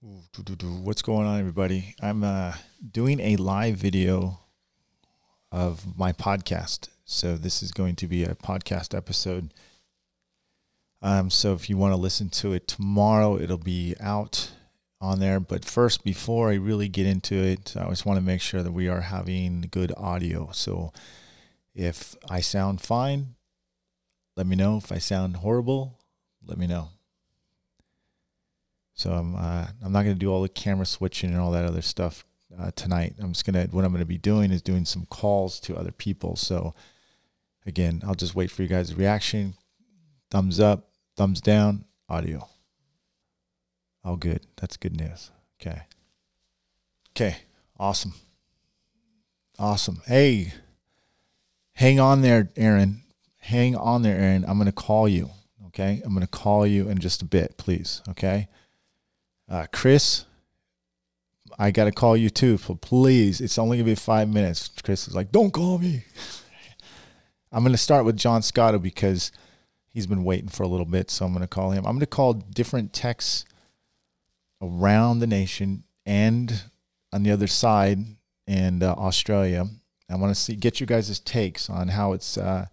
What's going on, everybody? I'm uh, doing a live video of my podcast. So, this is going to be a podcast episode. Um, so, if you want to listen to it tomorrow, it'll be out on there. But first, before I really get into it, I just want to make sure that we are having good audio. So, if I sound fine, let me know. If I sound horrible, let me know. So I'm uh, I'm not going to do all the camera switching and all that other stuff uh, tonight. I'm just gonna what I'm going to be doing is doing some calls to other people. So again, I'll just wait for you guys' reaction. Thumbs up, thumbs down, audio. All good. That's good news. Okay. Okay. Awesome. Awesome. Hey, hang on there, Aaron. Hang on there, Aaron. I'm going to call you. Okay. I'm going to call you in just a bit, please. Okay. Uh, Chris, I got to call you too. Please, it's only going to be five minutes. Chris is like, don't call me. I'm going to start with John Scotto because he's been waiting for a little bit. So I'm going to call him. I'm going to call different techs around the nation and on the other side and uh, Australia. I want to see get you guys' takes on how it's uh,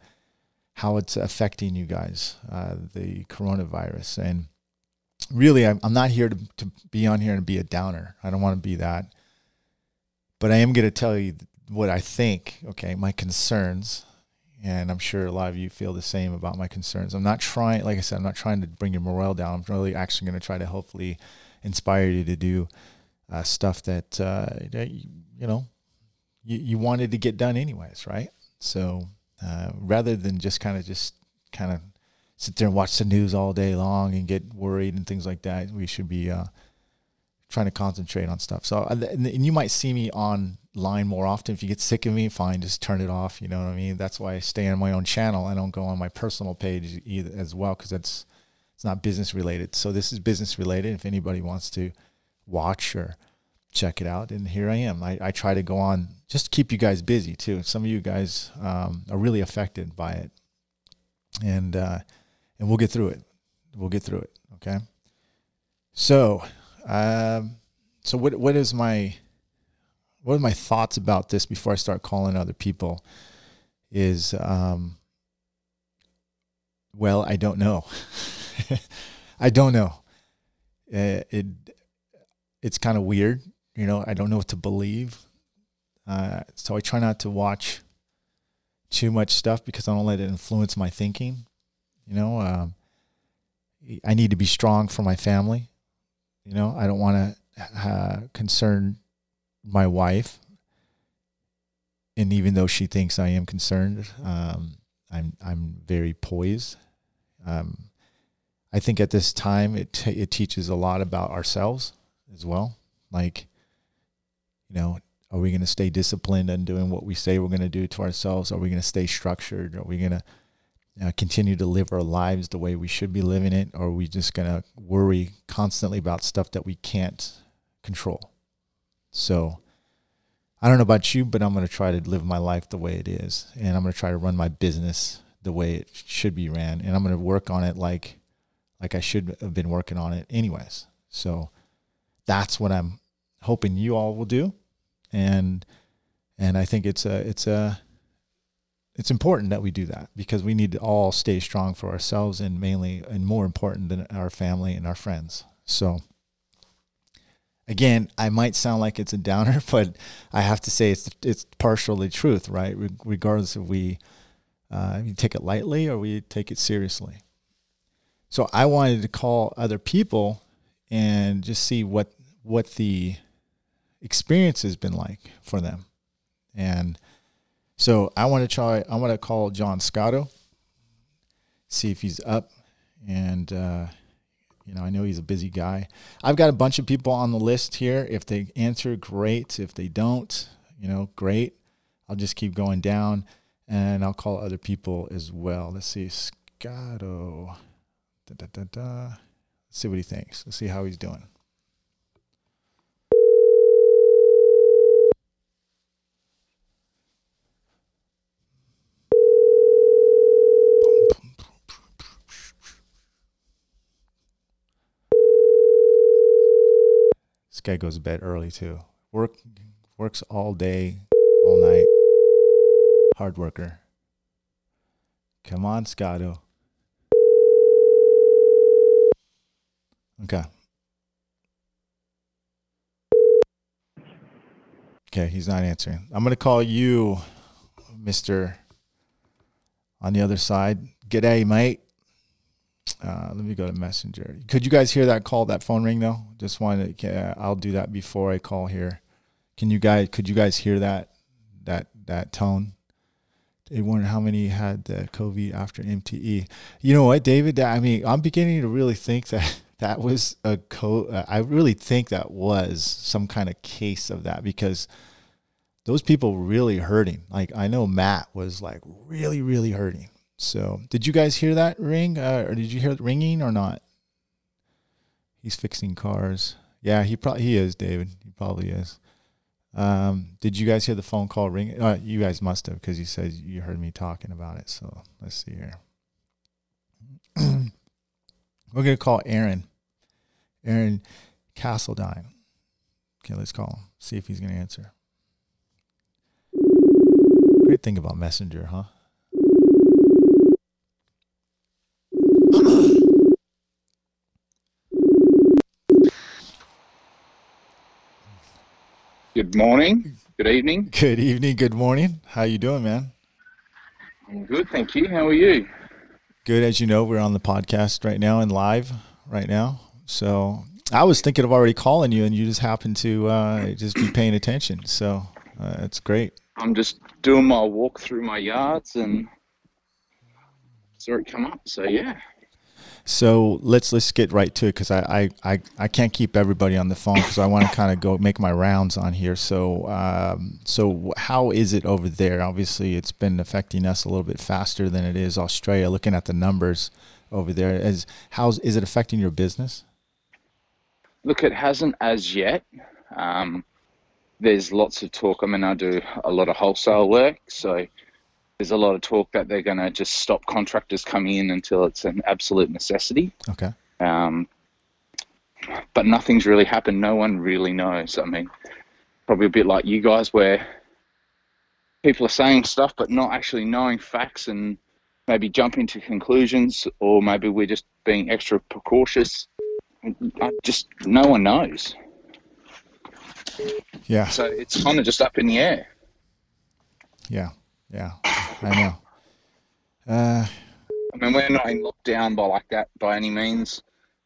how it's affecting you guys, uh, the coronavirus, and really, I'm, I'm not here to, to be on here and be a downer. I don't want to be that. But I am going to tell you what I think, okay, my concerns. And I'm sure a lot of you feel the same about my concerns. I'm not trying, like I said, I'm not trying to bring your morale down. I'm really actually going to try to hopefully inspire you to do uh, stuff that, uh, that, you know, you, you wanted to get done anyways, right? So uh, rather than just kind of just kind of sit there and watch the news all day long and get worried and things like that. We should be uh, trying to concentrate on stuff. So, and you might see me online more often. If you get sick of me, fine, just turn it off. You know what I mean? That's why I stay on my own channel. I don't go on my personal page either as well because that's it's not business related. So this is business related. If anybody wants to watch or check it out, and here I am. I, I try to go on just to keep you guys busy too. Some of you guys um, are really affected by it, and uh, and we'll get through it. We'll get through it. Okay. So, um, so what what is my what are my thoughts about this before I start calling other people? Is um, well, I don't know. I don't know. Uh, it it's kind of weird, you know. I don't know what to believe, uh, so I try not to watch too much stuff because I don't let it influence my thinking. You know, um, I need to be strong for my family. You know, I don't want to uh, concern my wife. And even though she thinks I am concerned, um, I'm I'm very poised. Um, I think at this time it t- it teaches a lot about ourselves as well. Like, you know, are we going to stay disciplined and doing what we say we're going to do to ourselves? Are we going to stay structured? Are we going to uh, continue to live our lives the way we should be living it, or are we just going to worry constantly about stuff that we can't control? So, I don't know about you, but I'm going to try to live my life the way it is, and I'm going to try to run my business the way it should be ran, and I'm going to work on it like like I should have been working on it anyways. So, that's what I'm hoping you all will do, and and I think it's a it's a it's important that we do that because we need to all stay strong for ourselves and mainly and more important than our family and our friends. So again, I might sound like it's a downer, but I have to say it's it's partially truth, right? regardless if we uh, we take it lightly or we take it seriously. So I wanted to call other people and just see what what the experience has been like for them, and so I want to try. I want to call John Scotto, see if he's up, and uh, you know I know he's a busy guy. I've got a bunch of people on the list here. If they answer, great. If they don't, you know, great. I'll just keep going down, and I'll call other people as well. Let's see, Scotto. Da, da, da, da. Let's see what he thinks. Let's see how he's doing. Guy goes to bed early too. Work works all day, all night. Hard worker. Come on, Scotto. Okay. Okay, he's not answering. I'm gonna call you, Mister. On the other side. G'day, mate. Uh, let me go to Messenger. Could you guys hear that call, that phone ring though? Just wanted to, uh, I'll do that before I call here. Can you guys, could you guys hear that, that, that tone? They wonder how many had the COVID after MTE. You know what, David? I mean, I'm beginning to really think that that was a co. Uh, I really think that was some kind of case of that because those people really hurting. Like I know Matt was like really, really hurting. So, did you guys hear that ring, uh, or did you hear it ringing or not? He's fixing cars. Yeah, he probably he is, David. He probably is. Um, did you guys hear the phone call ring? Uh, you guys must have because you said you heard me talking about it. So let's see here. We're gonna call Aaron. Aaron Castledine. Okay, let's call him. See if he's gonna answer. Great thing about Messenger, huh? Good morning. Good evening. Good evening. Good morning. How you doing, man? I'm good, thank you. How are you? Good. As you know, we're on the podcast right now and live right now. So I was thinking of already calling you, and you just happened to uh, just be paying attention. So uh, it's great. I'm just doing my walk through my yards and saw it come up. So yeah. So let's let's get right to it because I, I, I, I can't keep everybody on the phone because I want to kind of go make my rounds on here. So um, so how is it over there? Obviously, it's been affecting us a little bit faster than it is Australia. Looking at the numbers over there, is how's is it affecting your business? Look, it hasn't as yet. Um, there's lots of talk. I mean, I do a lot of wholesale work, so there's a lot of talk that they're going to just stop contractors coming in until it's an absolute necessity. Okay. Um, but nothing's really happened. No one really knows. I mean, probably a bit like you guys, where people are saying stuff but not actually knowing facts and maybe jumping to conclusions, or maybe we're just being extra precautious. I just no one knows. Yeah. So it's kind of just up in the air. Yeah. Yeah. I know. Uh, I mean, we're not in lockdown by like that by any means.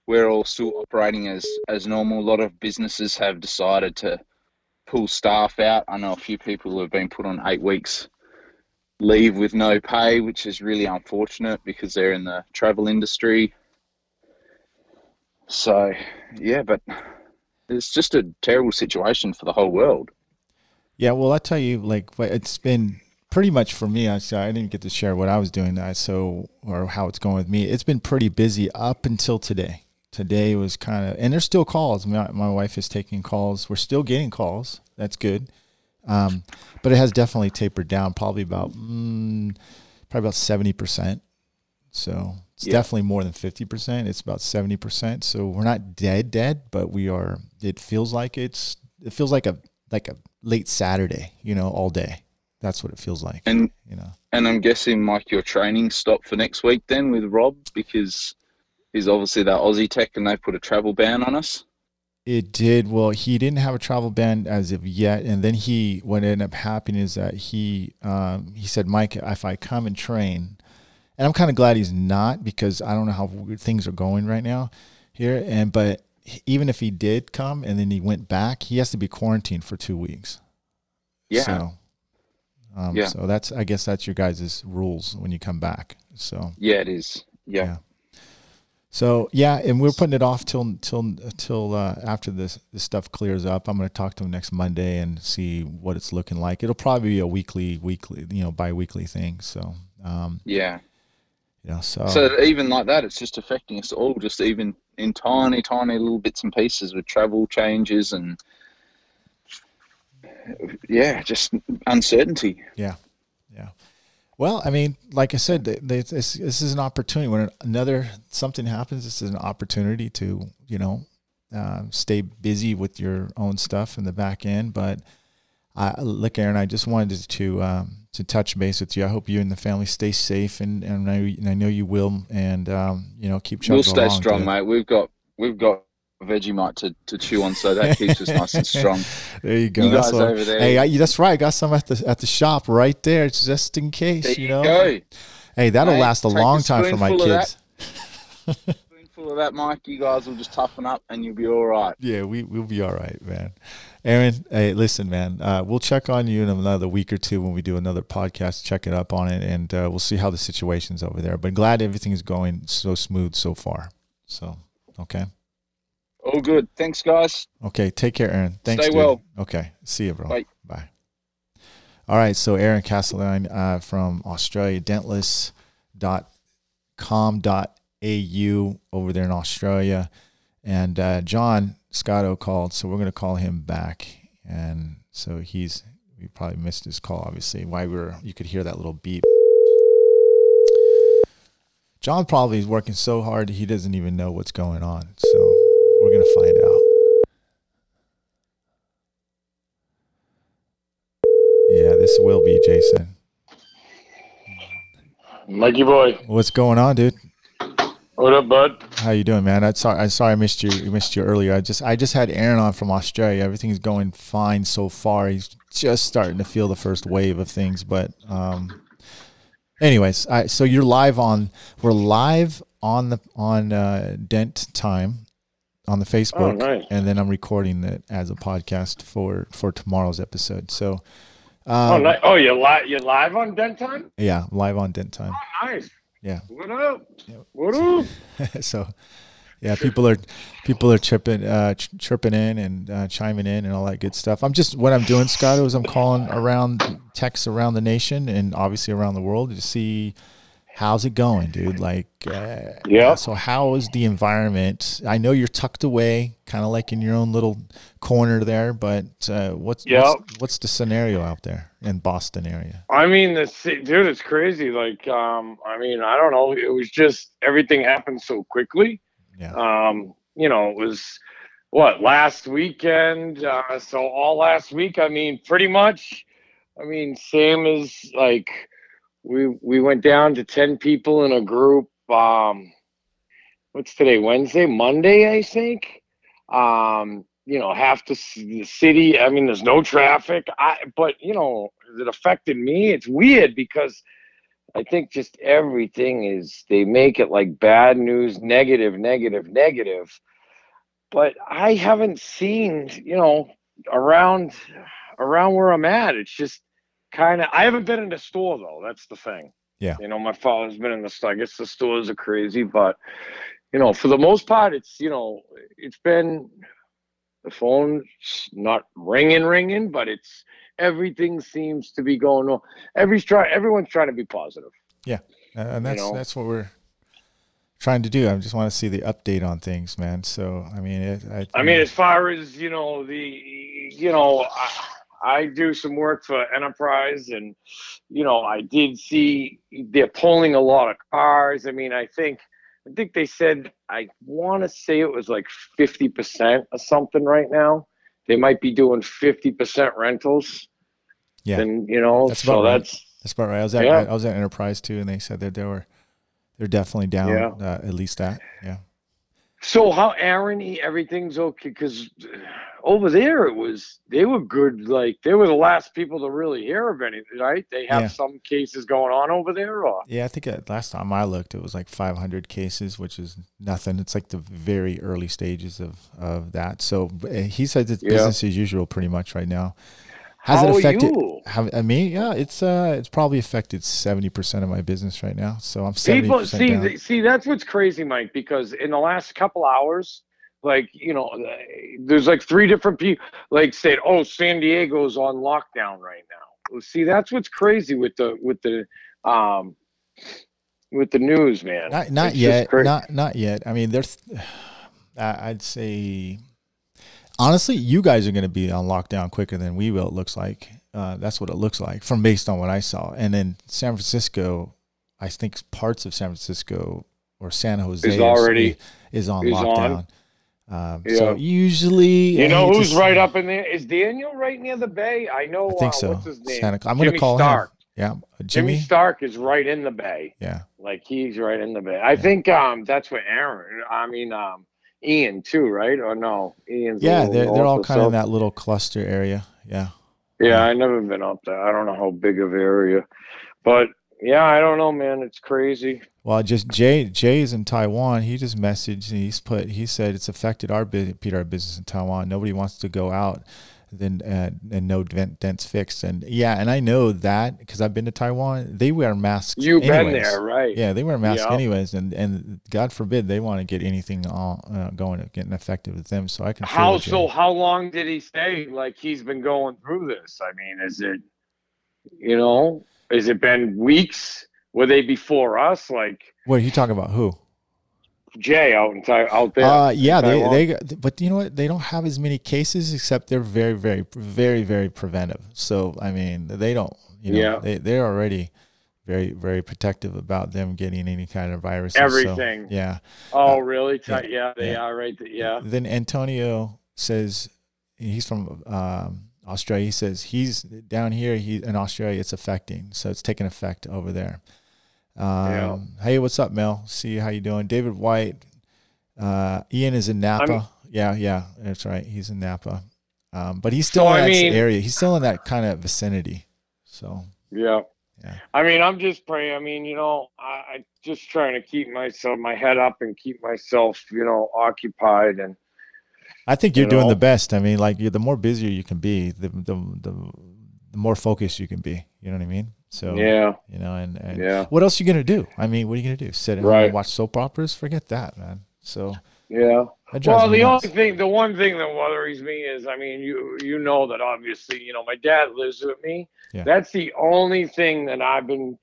We're all still operating as as normal. A lot of businesses have decided to pull staff out. I know a few people who have been put on eight weeks leave with no pay, which is really unfortunate because they're in the travel industry. So, yeah, but it's just a terrible situation for the whole world. Yeah, well, I tell you, like it's been pretty much for me. I I didn't get to share what I was doing, that, so or how it's going with me. It's been pretty busy up until today. Today was kind of, and there's still calls. My, my wife is taking calls. We're still getting calls. That's good, um, but it has definitely tapered down. Probably about mm, probably about seventy percent. So it's yeah. definitely more than fifty percent. It's about seventy percent. So we're not dead, dead, but we are. It feels like it's. It feels like a like a late Saturday. You know, all day. That's what it feels like. And you know, and I'm guessing, Mike, your training stopped for next week then with Rob because he's obviously that Aussie tech, and they put a travel ban on us. It did. Well, he didn't have a travel ban as of yet, and then he what ended up happening is that he um, he said, Mike, if I come and train, and I'm kind of glad he's not because I don't know how things are going right now here, and but even if he did come and then he went back, he has to be quarantined for two weeks. Yeah. So um, yeah. So that's I guess that's your guys' rules when you come back. So yeah, it is. Yeah. yeah. So yeah, and we're putting it off till till till uh, after this this stuff clears up. I'm going to talk to him next Monday and see what it's looking like. It'll probably be a weekly, weekly, you know, bi-weekly thing. So um, yeah, yeah. So so even like that, it's just affecting us all, just even in tiny, tiny little bits and pieces with travel changes and yeah, just uncertainty. Yeah, yeah. Well, I mean, like I said, this, this is an opportunity. When another something happens, this is an opportunity to you know uh, stay busy with your own stuff in the back end. But I, look, Aaron, I just wanted to um, to touch base with you. I hope you and the family stay safe, and and I, and I know you will. And um, you know, keep. Chugging. We'll stay strong, mate. We've got we've got Vegemite to, to chew on, so that keeps us nice and strong. There you go. You that's guys what, over there. Hey, I, that's right. I got some at the at the shop right there, it's just in case. There you, you know. Go. Hey, that'll hey, last a long time for my kids. spoonful of that, Mike. You guys will just toughen up, and you'll be all right. Yeah, we we'll be all right, man. Aaron, hey, listen, man. Uh, we'll check on you in another week or two when we do another podcast. Check it up on it, and uh, we'll see how the situation's over there. But glad everything is going so smooth so far. So, okay. All good. Thanks, guys. Okay. Take care, Aaron. Thanks. Stay dude. well. Okay. See you, bro. Bye. Bye. All right. So, Aaron Castelline uh, from Australia, dentless.com.au over there in Australia. And uh, John Scotto called. So, we're going to call him back. And so he's, we probably missed his call, obviously. Why we were, you could hear that little beep. John probably is working so hard he doesn't even know what's going on. So we're going to find out. Yeah, this will be Jason. Mikey boy. What's going on, dude? What up, bud? How you doing, man? I sorry, I sorry I missed you. Missed you earlier. I just I just had Aaron on from Australia. Everything's going fine so far. He's just starting to feel the first wave of things, but um, anyways, I, so you're live on. We're live on the on uh, Dent Time on the Facebook, oh, nice. and then I'm recording it as a podcast for for tomorrow's episode. So, oh, um, oh, oh, you're live. You're live on Dent Time. Yeah, live on Dent Time. Oh, nice. Yeah. What up? What up? so, yeah, people are people are chirping uh, ch- chirping in and uh, chiming in and all that good stuff. I'm just what I'm doing, Scott, is I'm calling around texts around the nation and obviously around the world to see how's it going, dude? Like, uh, yeah. So how is the environment? I know you're tucked away, kind of like in your own little corner there, but uh, what's, yep. what's what's the scenario out there in Boston area? I mean, the dude, it's crazy. Like, um, I mean, I don't know. It was just everything happened so quickly. Yeah. Um, you know, it was what last weekend. Uh, so all last week. I mean, pretty much. I mean, same as like we we went down to 10 people in a group um what's today wednesday monday i think? Um you know half the, the city i mean there's no traffic. I but you know it affected me. It's weird because i think just everything is they make it like bad news negative negative negative. But i haven't seen you know around around where i'm at. It's just kind of. I haven't been in the store though. That's the thing. Yeah. You know, my father's been in the store. I guess the stores are crazy, but you know, for the most part, it's you know, it's been the phone's not ringing, ringing, but it's everything seems to be going on. Every try, everyone's trying to be positive. Yeah, and that's you know? that's what we're trying to do. I just want to see the update on things, man. So I mean, it, I, I mean, as far as you know, the you know. I, I do some work for Enterprise, and you know, I did see they're pulling a lot of cars. I mean, I think I think they said I want to say it was like fifty percent or something right now. They might be doing fifty percent rentals. Yeah, and you know, that's so right. that's that's about right. I was at yeah. I was at Enterprise too, and they said that they were they're definitely down yeah. uh, at least that. Yeah. So how Aaron, everything's okay? Because over there it was they were good like they were the last people to really hear of anything right? They have yeah. some cases going on over there or? Yeah i think last time i looked it was like 500 cases which is nothing. It's like the very early stages of of that. So eh, he said it's yeah. business as usual pretty much right now has How it affected have, I mean, yeah, it's uh, it's probably affected seventy percent of my business right now. So I'm seventy percent see, down. see, that's what's crazy, Mike. Because in the last couple hours, like you know there's like three different people like said oh san diego's on lockdown right now see that's what's crazy with the with the um with the news man not, not yet not not yet i mean there's i'd say honestly you guys are going to be on lockdown quicker than we will it looks like uh, that's what it looks like from based on what i saw and then san francisco i think parts of san francisco or san jose is already is on lockdown on Um, yeah. So usually, you know who's just, right up in there? Is Daniel right near the bay? I know. I think uh, so. What's his name? Santa, I'm going to call Stark. him. Yeah, Jimmy? Jimmy? Stark is right in the bay. Yeah, like he's right in the bay. I yeah. think um that's what Aaron. I mean um Ian too, right? Or no? Ian's yeah, they're they're all kind of in that little cluster area. Yeah. Yeah, yeah. I never been up there. I don't know how big of area, but yeah, I don't know, man. It's crazy. Well, just Jay Jay's in Taiwan. He just messaged and he's put. He said it's affected our business, Peter our business in Taiwan. Nobody wants to go out. Then uh, and no dents fixed. And yeah, and I know that because I've been to Taiwan. They wear masks. You've anyways. been there, right? Yeah, they wear masks anyways. And and God forbid they want to get anything all, uh, going getting affected with them. So I can. How so? How long did he stay? Like he's been going through this. I mean, is it? You know, has it been weeks? Were they before us? Like, what are you talking about? Who? Jay out out there. Uh, yeah, they they but you know what? They don't have as many cases, except they're very very very very preventive. So I mean, they don't. You know, yeah. they they're already very very protective about them getting any kind of virus. Everything. So, yeah. Oh, uh, really? Yeah, yeah, they yeah. are right. Yeah. Then Antonio says he's from um, Australia. He says he's down here. He in Australia. It's affecting, so it's taking effect over there. Um, yeah. Hey, what's up, Mel? See how you doing, David White. Uh, Ian is in Napa. I'm, yeah, yeah, that's right. He's in Napa, um, but he's still so, in that mean, area. He's still in that kind of vicinity. So yeah. Yeah. I mean, I'm just praying. I mean, you know, I, I just trying to keep myself, my head up, and keep myself, you know, occupied and I think you're you doing know? the best. I mean, like the more busier you can be, the, the the the more focused you can be. You know what I mean? So yeah, you know, and, and yeah. What else are you gonna do? I mean, what are you gonna do? Sit right. and watch soap operas? Forget that, man. So yeah. Well, the nuts. only thing, the one thing that worries me is, I mean, you you know that obviously, you know, my dad lives with me. Yeah. That's the only thing that I've been,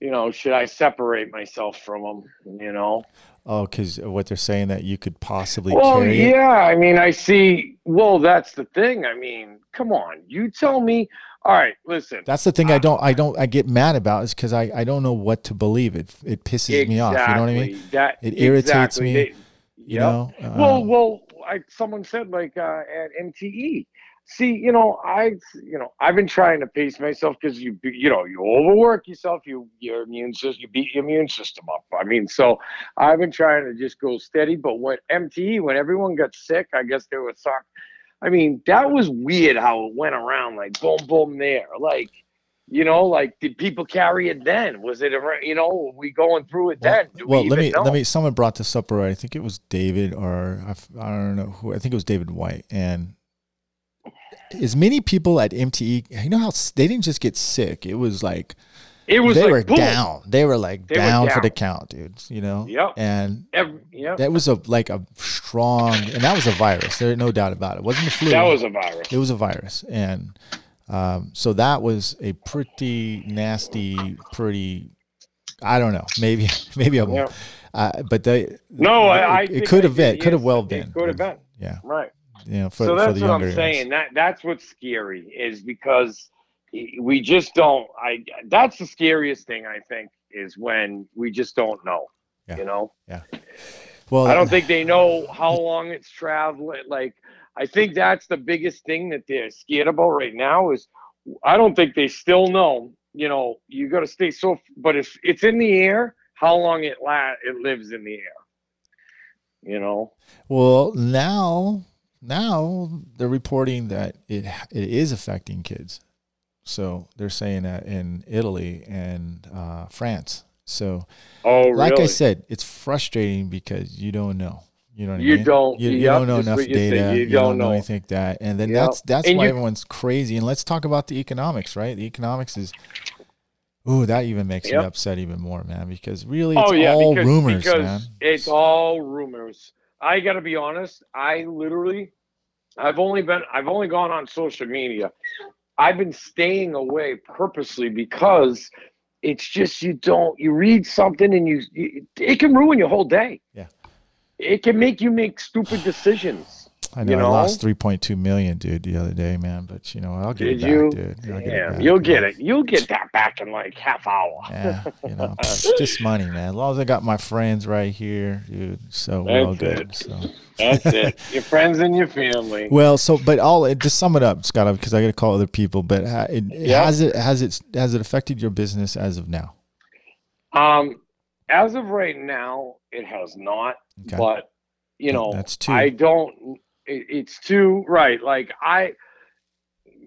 you know, should I separate myself from him? You know. Oh, because what they're saying that you could possibly. Well, yeah. It? I mean, I see. Well, that's the thing. I mean, come on. You tell me. All right, listen. That's the thing. I don't. I don't. I get mad about is because I. I don't know what to believe. It. It pisses exactly, me off. You know what I mean? That it irritates exactly. me. They, you yep. know. well, um, well. I, someone said like uh, at MTE see, you know, I, you know, I've been trying to pace myself because you, you know, you overwork yourself, you, your immune system, you beat your immune system up. I mean, so I've been trying to just go steady. But when MTE, when everyone got sick, I guess they were sucked. I mean, that was weird how it went around, like boom, boom, there, like. You know, like did people carry it then? Was it, you know, we going through it then? Do well, we let me know? let me. Someone brought this up, right? I think it was David, or I, I don't know who. I think it was David White, and as many people at MTE, you know how they didn't just get sick. It was like it was they like, were boom. down. They were like they down, were down, for the count, dudes. You know. Yep. And Every, yep. that was a like a strong, and that was a virus. There's no doubt about it. It wasn't the flu. That was a virus. It was a virus, and um, so that was a pretty nasty, pretty. I don't know. Maybe maybe a. Yep. Uh, but they no, it, I, it could have been. It could have well been. Could have been. Yeah. Right you know, for, the. so that's what I'm saying. That that's what's scary is because we just don't. I that's the scariest thing I think is when we just don't know. Yeah. You know. Yeah. Well, I don't think they know how long it's traveling. Like I think that's the biggest thing that they're scared about right now is I don't think they still know. You know, you got to stay so. But if it's in the air, how long it la- it lives in the air. You know. Well, now now they're reporting that it it is affecting kids. So they're saying that in Italy and uh, France. So, oh, like really? I said, it's frustrating because you don't know. You know you I mean? don't. You, you yep, don't know enough data. You, you, don't, don't know anything like that, and then yep. that's that's and why everyone's crazy. And let's talk about the economics, right? The economics is. Ooh, that even makes yep. me upset even more, man. Because really, it's oh, yeah, all because, rumors, because man. It's all rumors. I got to be honest. I literally, I've only been, I've only gone on social media. I've been staying away purposely because it's just you don't you read something and you, you it can ruin your whole day. Yeah. It can make you make stupid decisions. I know, you know? I lost three point two million, dude, the other day, man. But you know, I'll get Did it back, you? dude. I'll get it Damn, back, you'll get it. You'll get that back in like half hour. Yeah, you know, just money, man. As long as I got my friends right here, dude. So we're all good. it. So. That's it. Your friends and your family. Well, so but all to sum it up, Scott, because I got to call other people. But it, Yeah. has it has it has it affected your business as of now? Um, as of right now, it has not. Okay. But you know, that's two. I don't. It, it's too right. Like I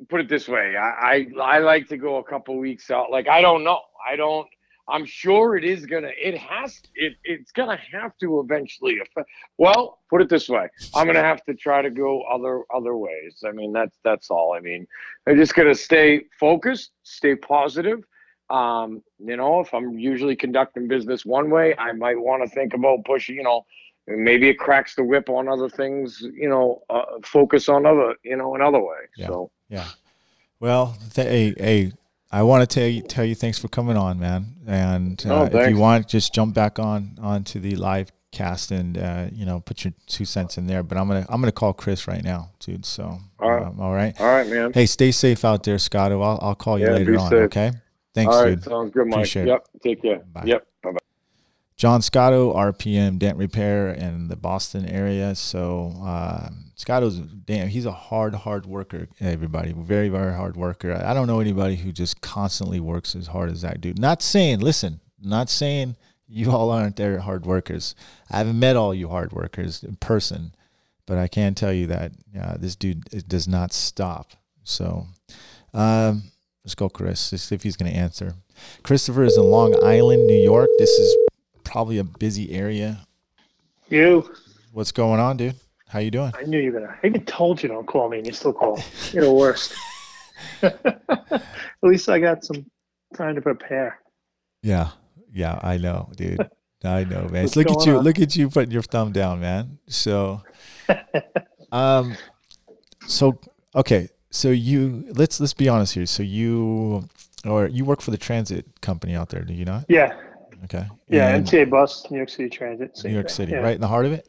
put it this way. I, I I like to go a couple weeks out. Like I don't know. I don't. I'm sure it is gonna. It has. It it's gonna have to eventually. Well, put it this way. I'm gonna have to try to go other other ways. I mean, that's that's all. I mean, I'm just gonna stay focused, stay positive. Um, you know, if I'm usually conducting business one way, I might want to think about pushing. You know, maybe it cracks the whip on other things. You know, uh, focus on other. You know, another way. Yeah. So Yeah. Well, th- hey, hey, I want to tell you tell you thanks for coming on, man. And uh, Oh, if you want, just jump back on onto the live cast and uh, you know put your two cents in there. But I'm gonna I'm gonna call Chris right now, dude. So All right. um, all right. all right, man. Hey, stay safe out there, Scotto. I'll I'll call you Yeah, later on. safe. Okay. Thanks, all right, dude. sounds good, Mike. Appreciate it. Yep. Take care. Bye. Yep. John Scotto, RPM Dent Repair in the Boston area. So um, Scotto's damn, he's a hard, hard worker. Everybody, very, very hard worker. I don't know anybody who just constantly works as hard as that dude. Not saying, listen, not saying you all aren't there hard workers. I haven't met all you hard workers in person, but I can tell you that uh, this dude does not stop. So um, let's go, Chris. Let's see if he's going to answer. Christopher is in Long Island, New York. This is probably a busy area. You, What's going on, dude? How you doing? I knew you were gonna. I even told you don't call me, and you still call. You're the worst. At least I got some time to prepare. Yeah, yeah, I know, dude. I know, man. Look at you, on? look at you putting your thumb down, man. So, um, so okay, so you let's let's be honest here. So you or you work for the transit company out there, do you not? Yeah, Okay. yeah. And MTA bus, New York City Transit. New York thing, City, yeah. right in the heart of it.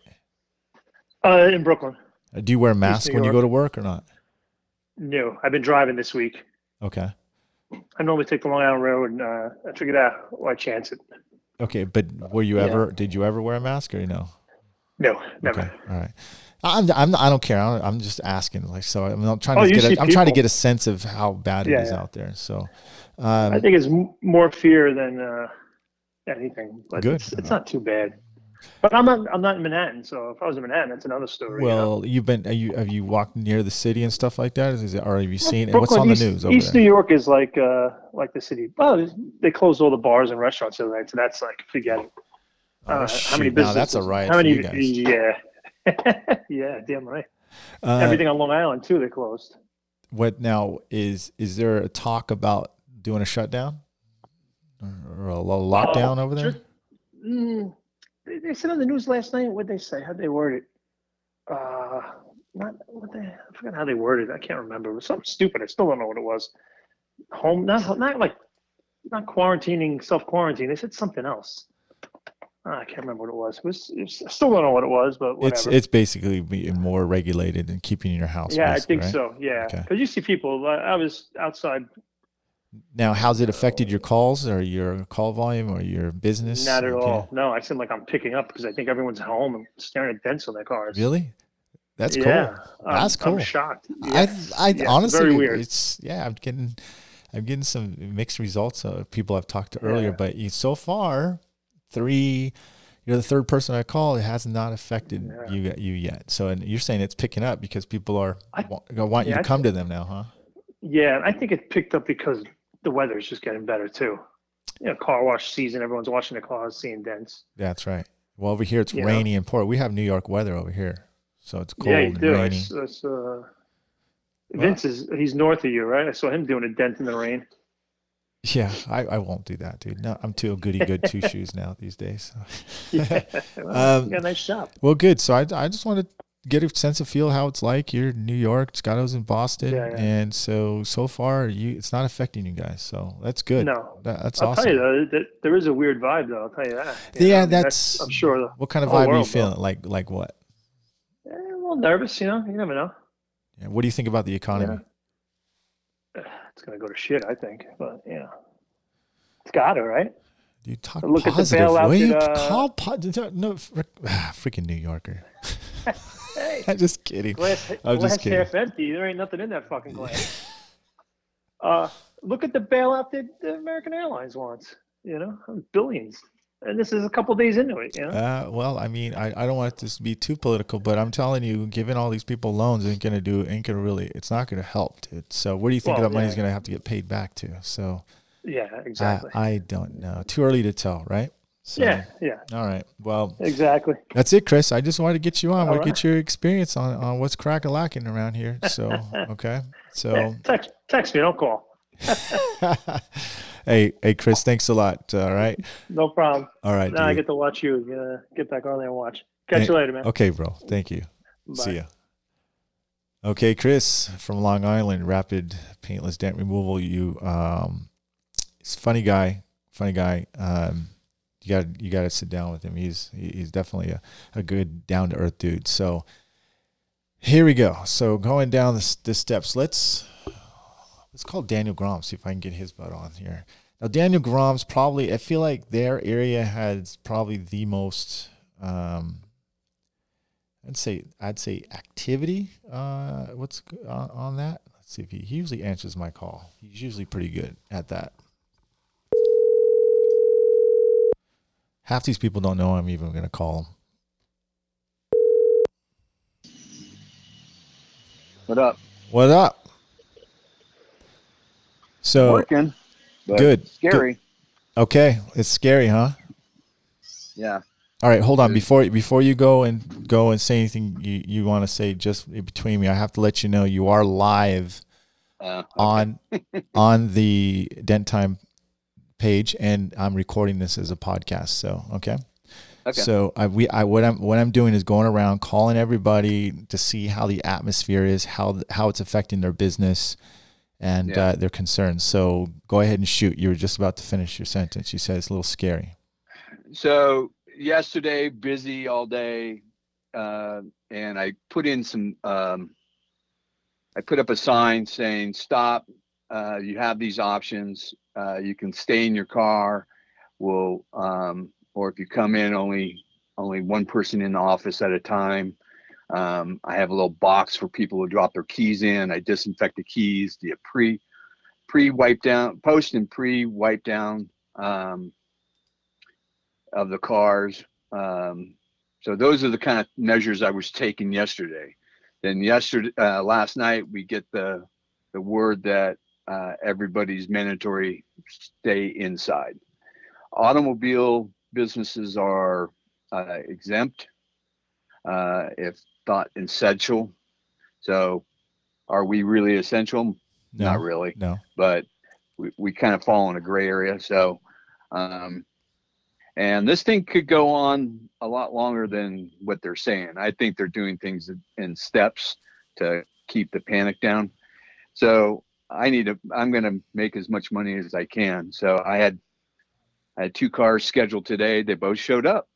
Uh, in Brooklyn. Uh, Do you wear a mask when you go to work or not? No, I've been driving this week. Okay. I normally take the Long Island Road, and uh, I figured out why chance it. Okay, but were you Yeah. ever? Did you ever wear a mask or no? No, never. Okay, all right. I'm, I'm I don't care. I'm, I'm just asking. Like, so I'm not trying Oh, to you get. A, I'm trying to get a sense of how bad it Yeah, is yeah. out there. So, I um, think it's m- more fear than uh, anything. But Good. It's, it's not too bad. But I'm not. I'm not in Manhattan. So if I was in Manhattan, that's another story. you know? well, you've been. Are you have you walked near the city and stuff like that? Is it, or have you seen? Brooklyn, What's on the news over East there? New York is like uh like the city. Well, they closed all the bars and restaurants the other night, so that's like forget it. Oh, Uh, shoot. how many Now businesses? that's a riot How many? you. Yeah, yeah, damn right. Uh, Everything on Long Island too. They closed. what now is is there a talk about doing a shutdown or, a lo- lockdown over there? Sure. Mm, they, they said on the news last night. What they say? How'd they word it? Uh, not what they. I forgot how they worded. it. I can't remember. It was something stupid. I still don't know what it was. Home, not not like not quarantining, self quarantine. They said something else. Ah, I can't remember what it was. It was, it was. I still don't know what it was, but whatever. It's it's basically being more regulated and keeping in your house. yeah, I think right? so. Yeah, Okay. because you see people. I was outside. Now, how's it affected your calls or your call volume or your business? Not at Okay. all. No, I seem like I'm picking up because I think everyone's home and staring at dents on their cars. Really? That's yeah, cool. I'm- That's I'm cool. shocked. I, Yeah. I Yeah, honestly, very weird. it's yeah. I'm getting, I'm getting some mixed results of people I've talked to earlier, Yeah. but you, so far, three, you're the third person I call. It has not affected Yeah. you you yet. So, and you're saying it's picking up because people are I- want, want you yeah, to I come to them now, huh? Yeah, I think it picked up because the weather is just getting better too. You know, car wash season. Everyone's washing their cars, seeing dents. That's right. Well, over here it's You know? rainy and poor. We have New York weather over here, so it's cold yeah, you and do. Rainy. s- I saw- Vince is he's north of you, right? I saw him doing a dent in the rain. Yeah, I, I won't do that, dude. No, I'm too goody good two shoes now these days. Yeah, well, Um, you got a nice shop. Well, good. So I, I just want to get a sense of feel how it's like. You're in New York, Scotto's in Boston, Yeah, yeah. and so so far you it's not affecting you guys. So that's good. No, That, that's I'll awesome. tell you though, there is a weird vibe though. I'll tell you that. You Yeah, I mean, that's- I'm sure. What kind of vibe are you world, though. feeling? Like like what? eh, well, little nervous, you know. You never know. Yeah. What do you think about the economy? Yeah. It's gonna go to shit, I think. But yeah, it's got to, right? You talk Look at the positive. bailout that, uh, call po- no, freaking New Yorker. Hey, I'm just kidding. glass, I'm glass just kidding. half empty. There ain't nothing in that fucking glass. uh, look at the bailout that the American Airlines wants. You know, billions, and this is a couple days into it. You know, Uh, well, I mean, I, I don't want this to be too political, but I'm telling you, giving all these people loans ain't gonna do ain't gonna really it's not gonna help, dude. So where do you think Well, that money's yeah. gonna have to get paid back to? So yeah, I, exactly. I don't know. Too early to tell, right? So, yeah, yeah, All right. Well, exactly. that's it, Chris. I just wanted to get you on. All to get your experience on, on what's crack a lacking around here. So okay. Yeah, So text, text me. Don't call. hey, hey, Chris, thanks a lot. All right. No problem. All right. Now I get to watch you. Uh, get back on there and watch. Catch you later, man. Okay, bro. Thank you. Bye. See ya. Okay, Chris from Long Island, Rapid Paintless Dent Removal. You, um, a funny guy. Funny guy. Um, you got you got to sit down with him. He's he's definitely a, a good down to earth dude. So here we go. So going down the, the steps. Let's let's call Daniel Grom. See if I can get his butt on here. Now Daniel Grom's probably. I feel like their area has probably the most. Um, I'd say I'd say activity. Uh, what's on, on that? Let's see if he, he usually answers my call. He's usually pretty good at that. Half these people don't know I'm even going to call them. What up? What up? So Working. but good, Scary. okay, it's scary, huh? Yeah. All right, hold on. Before before you go and go and say anything you, you want to say, just between me, I have to let you know you are live Uh, on on the Dent Time page, and I'm recording this as a podcast. So okay. okay. So I we I what I'm what I'm doing is going around calling everybody to see how the atmosphere is, how how it's affecting their business, and Yeah. uh, their concerns. So go ahead and shoot. You were just about to finish your sentence. You said it's a little scary. so yesterday, busy all day, uh, and I put in some. Um, I put up a sign saying, "Stop! Uh, you have these options. Uh, you can stay in your car. Will um, or if you come in, only only one person in the office at a time." Um, I have a little box for people to drop their keys in. I disinfect the keys. Do pre pre wipe down, post and pre wipe down um, of the cars. Um, so those are the kind of measures I was taking yesterday. Then yesterday, uh, last night, we get the the word that uh, everybody's mandatory stay inside. Automobile businesses are uh, exempt uh, if thought essential. So, are we really essential? No, Not really no. but we, we kind of fall in a gray area. So, um, and this thing could go on a lot longer than what they're saying. I think they're doing things in- in steps to keep the panic down. So I need to, I'm going to make as much money as I can. So I had, I had two cars scheduled today. They both showed up.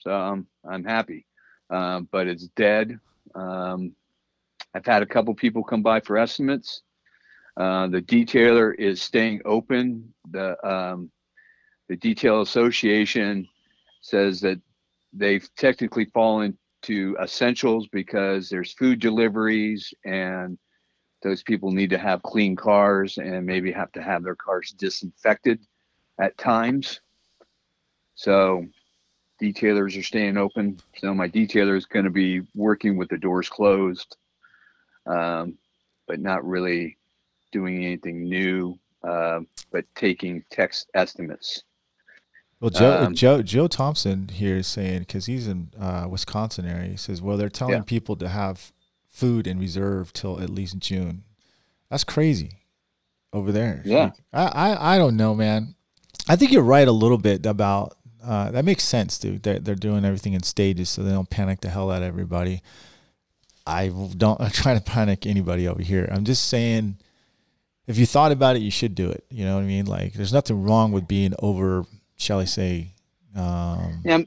So um, I'm happy. Um, but it's dead. Um, I've had a couple people come by for estimates. Uh, the detailer is staying open. The um, the detail association says that they've technically fallen to essentials because there's food deliveries and those people need to have clean cars and maybe have to have their cars disinfected at times. So detailers are staying open. So my detailer is going to be working with the doors closed, um, but not really doing anything new, uh, but taking text estimates. Well, Joe Um, Joe Joe Thompson here is saying because he's in uh, Wisconsin area. He says, well, they're telling Yeah. people to have food in reserve till at least June. That's crazy over there. Yeah. I, I I don't know, man. I think you're right a little bit about uh, that makes sense, dude. They're they're doing everything in stages so they don't panic the hell out of everybody. I don't I'm trying to panic anybody over here. I'm just saying if you thought about it, you should do it. You know what I mean? Like there's nothing wrong with being over, shall I say, um, Yeah,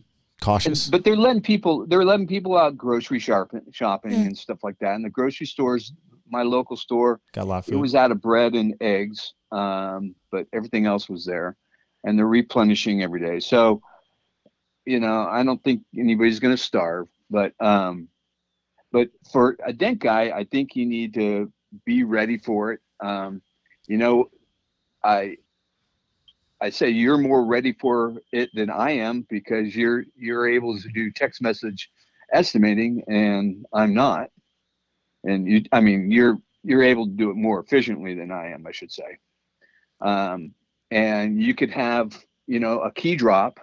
cautious. And, but they're letting people they're letting people out grocery shopping shopping yeah. and stuff like that. And the grocery stores, my local store, got a lot of food. It was out of bread and eggs, um, but everything else was there, and they're replenishing every day. So, you know, I don't think anybody's going to starve, but um, but for a dent guy, I think you need to be ready for it. Um, you know, I I say you're more ready for it than I am because you're you're able to do text message estimating and I'm not. And you I mean you're you're able to do it more efficiently than I am, I should say. Um, and you could have, you know, a key drop,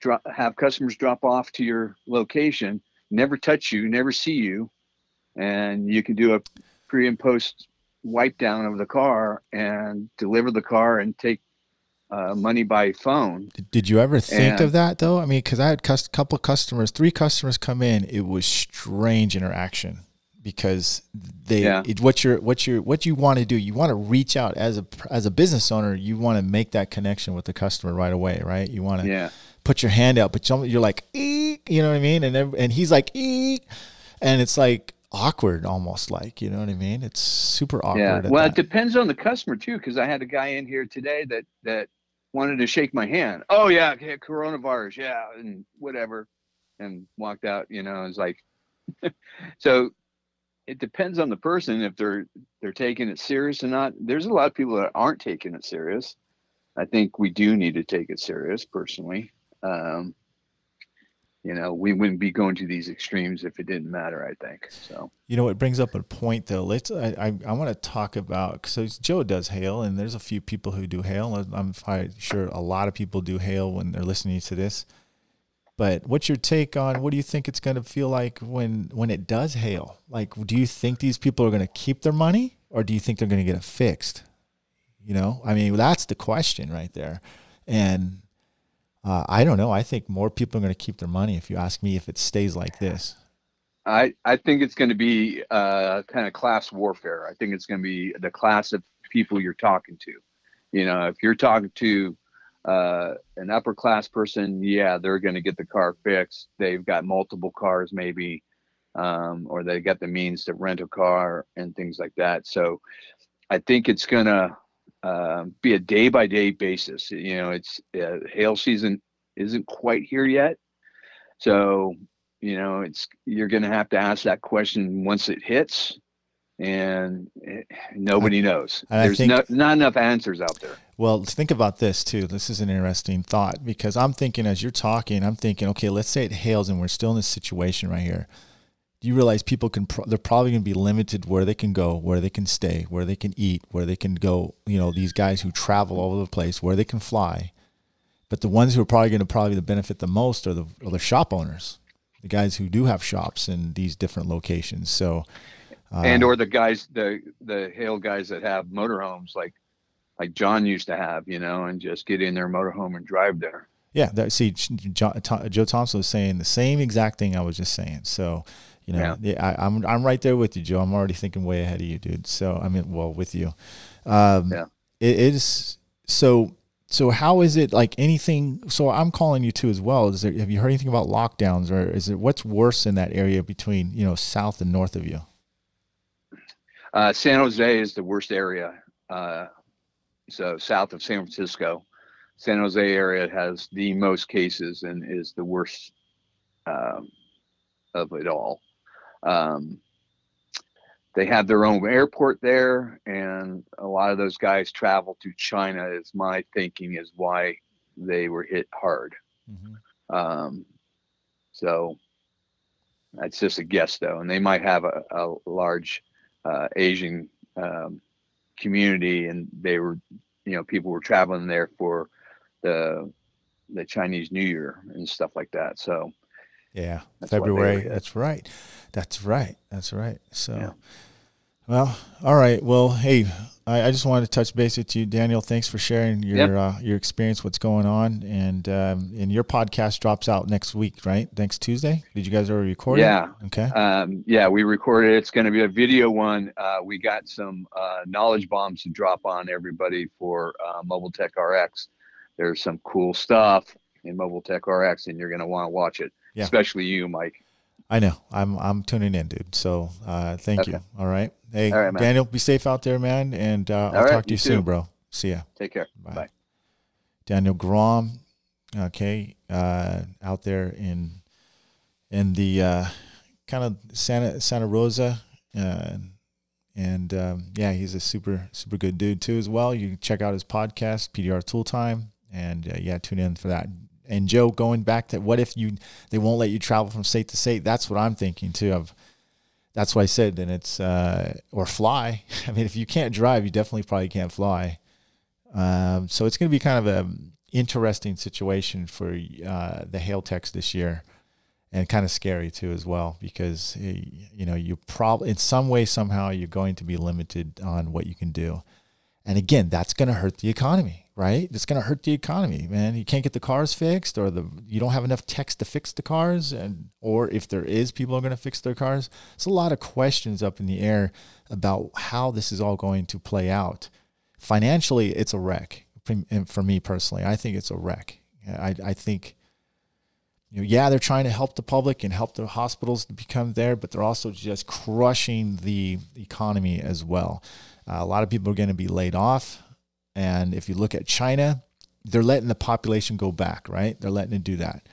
drop have customers drop off to your location, never touch you, never see you, and you can do a pre and post wipe down of the car and deliver the car and take uh, money by phone. Did you ever think and, of that though? I mean, because I had a couple of customers, three customers come in. It was strange interaction because they yeah. it, what you're what you what you want to do. You want to reach out as a as a business owner. You want to make that connection with the customer right away, right? You want to yeah. put your hand out, but you're like, Eek, you know what I mean? And and he's like, Eek, and it's like awkward almost like you know what i mean it's super awkward yeah well that. it depends on the customer too because i had a guy in here today that that wanted to shake my hand. Oh yeah, coronavirus, yeah, and whatever, and walked out. You know, it's like, so it depends on the person if they're they're taking it serious or not. There's a lot of people that aren't taking it serious. I think we do need to take it serious, personally. Um, you know, we wouldn't be going to these extremes if it didn't matter. I think so. You know, it brings up a point though. Let's. I I, I want to talk about so Joe does hail, and there's a few people who do hail. I'm sure a lot of people do hail when they're listening to this. But what's your take on what do you think it's going to feel like when when it does hail? Like, do you think these people are going to keep their money, or do you think they're going to get it fixed? You know, I mean, that's the question right there, and uh, I don't know. I think more people are going to keep their money if you ask me if it stays like this. I, I think it's going to be uh, kind of class warfare. I think it's going to be the class of people you're talking to. You know, if you're talking to uh, an upper class person, yeah, they're going to get the car fixed. They've got multiple cars, maybe, um, or they got the means to rent a car and things like that. So I think it's going to uh, be a day by day basis. You know, it's uh, hail season isn't quite here yet, so you know it's you're going to have to ask that question once it hits, and it, eh, nobody knows. There's think, no, not enough answers out there. Well, think about this too. This is an interesting thought because I'm thinking as you're talking, I'm thinking, okay, let's say it hails and we're still in this situation right here you realize people can pro- they're probably going to be limited where they can go where they can stay where they can eat where they can go you know these guys who travel all over the place where they can fly. But the ones who are probably going to probably benefit the most are the, are the shop owners the guys who do have shops in these different locations. So uh, and or the guys the the hail guys that have motorhomes like like john used to have you know and just get in their motorhome and drive there. Yeah that, see John, joe thompson was saying the same exact thing i was just saying. So you know, yeah. yeah I, am I'm, I'm right there with you, Joe. I'm already thinking way ahead of you, dude. So I mean, well, with you. Um, yeah. It is so. So how is it like anything? So I'm calling you too as well. Is there? Have you heard anything about lockdowns, or is it what's worse in that area between you know south and north of you? Uh, San Jose is the worst area. Uh, so south of San Francisco, San Jose area has the most cases and is the worst um, of it all. Um, they have their own airport there, and a lot of those guys travel to China. Is my thinking is why they were hit hard. Mm-hmm. Um, so that's just a guess, though, and they might have a, a large uh, Asian um, community, and they were, you know, people were traveling there for the the Chinese New Year and stuff like that. So yeah, That's February. That's right. That's right. That's right. So, yeah. well, all right. Well, hey, I, I, just wanted to touch base with you, Daniel. Thanks for sharing your yep. uh, your experience, what's going on, and um, and your podcast drops out next week, right? Next Tuesday. Did you guys already record yeah. it? Okay. Um, yeah, we recorded. It's going to be a video one. Uh, we got some uh, knowledge bombs to drop on everybody for uh, Mobile Tech RX. There's some cool stuff in Mobile Tech RX, and you're going to want to watch it, Yeah. especially you, Mike. I know. I'm I'm tuning in, dude. So uh, thank Okay. you. All right. Hey, All right. Daniel, be safe out there, man. And uh, I'll right, talk to you you soon, too. bro. See ya. Take care. Bye. Bye. Daniel Grom, okay, uh, out there in in the uh, kind of Santa Santa Rosa, uh, and um, yeah, he's a super super good dude too as well. You can check out his podcast, PDR Tool Time, and uh, yeah, tune in for that. And Joe, going back to what if you they won't let you travel from state to state? That's what I'm thinking too. Of that's what I said. And it's uh, or fly. I mean, if you can't drive, you definitely probably can't fly. Um, so it's going to be kind of a interesting situation for uh, the hail techs this year, and kind of scary too as well because you know you probably in some way somehow you're going to be limited on what you can do, and again that's going to hurt the economy, right? It's going to hurt the economy, man. You can't get the cars fixed, or the you don't have enough techs to fix the cars, and or if there is, people are going to fix their cars. It's a lot of questions up in the air about how this is all going to play out financially it's a wreck for me personally i think it's a wreck i, I think you know, yeah they're trying to help the public and help the hospitals to become there but they're also just crushing the economy as well uh, a lot of people are going to be laid off and if you look at china they're letting the population go back right they're letting it do that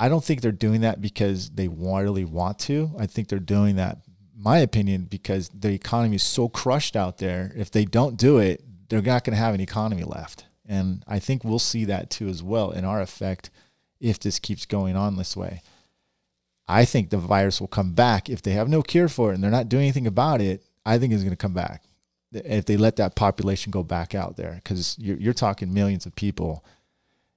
i don't think they're doing that because they really want to i think they're doing that my opinion, because the economy is so crushed out there. If they don't do it, they're not going to have an economy left. And I think we'll see that too as well in our effect if this keeps going on this way. I think the virus will come back if they have no cure for it and they're not doing anything about it. I think it's going to come back if they let that population go back out there because you're, you're talking millions of people,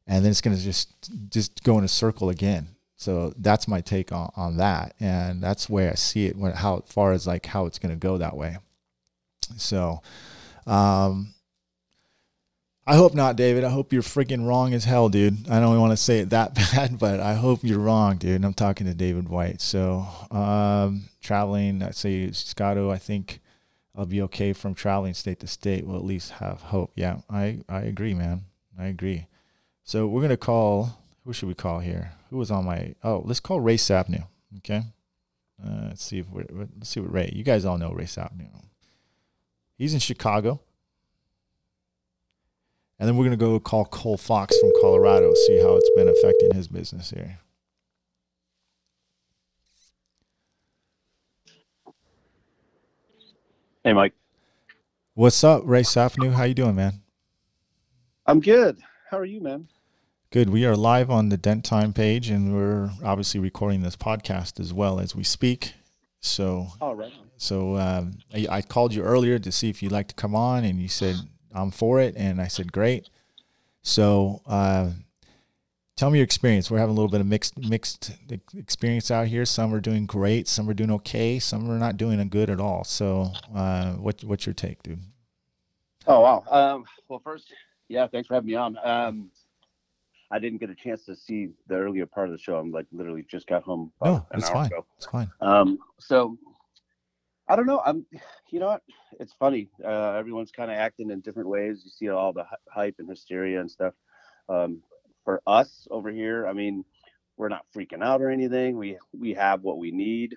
and then it's going to just just go in a circle again. So that's my take on, on that. And that's where I see it when, how far as like how it's going to go that way. So, um, I hope not, David. I hope you're freaking wrong as hell, dude. I don't want to say it that bad, but I hope you're wrong, dude. And I'm talking to David White. So, um, traveling, I say Scotto, I think I'll be okay from traveling state to state. We'll at least have hope. Yeah, I, I agree, man. I agree. So we're to call, who should we call here? Who was on my? Oh, let's call Ray Sapnew. Okay, uh, let's see if we're, let's see what Ray. You guys all know Ray Sapnew. He's in Chicago, and then we're gonna go call Cole Fox from Colorado. See how it's been affecting his business here. Hey, Mike. What's up, Ray Sapnew? How you doing, man? I'm good. How are you, man? Good. We are live on the Dent Time page, and we're obviously recording this podcast as well as we speak. So, All right. so um, I, I called you earlier to see if you'd like to come on, and you said I'm for it, and I said great. So, uh, tell me your experience. We're having a little bit of mixed mixed experience out here. Some are doing great, some are doing okay, some are not doing good at all. So, uh, what what's your take, dude? Oh wow. Um, well, first, yeah, thanks for having me on. Um, I didn't get a chance to see the earlier part of the show. I'm like literally just got home. No, it's fine. ago. It's fine. Um, so I don't know. I'm, you know what? It's funny. Uh, everyone's kind of acting in different ways. You see all the hype and hysteria and stuff. Um, for us over here, I mean, we're not freaking out or anything. We we have what we need.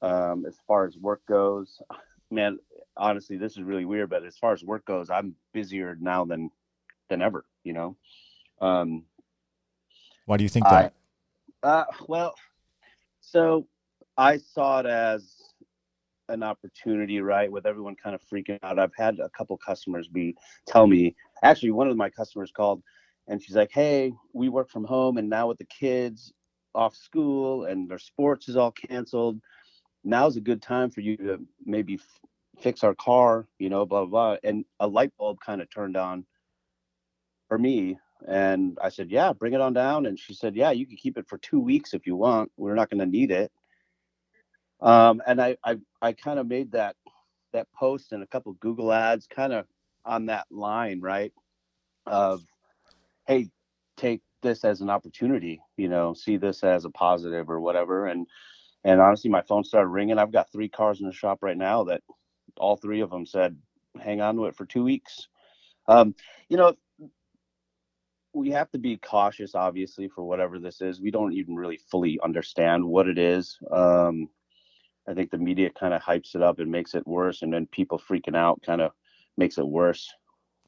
Um, as far as work goes, man, honestly, this is really weird. But as far as work goes, I'm busier now than than ever. You know. Um, Why do you think I- that? uh, well, so I saw it as an opportunity, right? With everyone kind of freaking out. I've had a couple customers be tell me. Actually, one of my customers called, and she's like, "Hey, we work from home, and now with the kids off school and their sports is all canceled, now's a good time for you to maybe f- fix our car, you know, blah blah." blah. And a light bulb kind of turned on for me and I said, "Yeah, bring it on down." And she said, "Yeah, you can keep it for two weeks if you want. We're not going to need it." Um, and I, I, I kind of made that that post and a couple Google ads, kind of on that line, right? Of, hey, take this as an opportunity. You know, see this as a positive or whatever. And and honestly, my phone started ringing. I've got three cars in the shop right now that all three of them said, "Hang on to it for two weeks." Um, you know, we have to be cautious, obviously, for whatever this is. We don't even really fully understand what it is. Um, I think the media kind of hypes it up and makes it worse, and then people freaking out kind of makes it worse.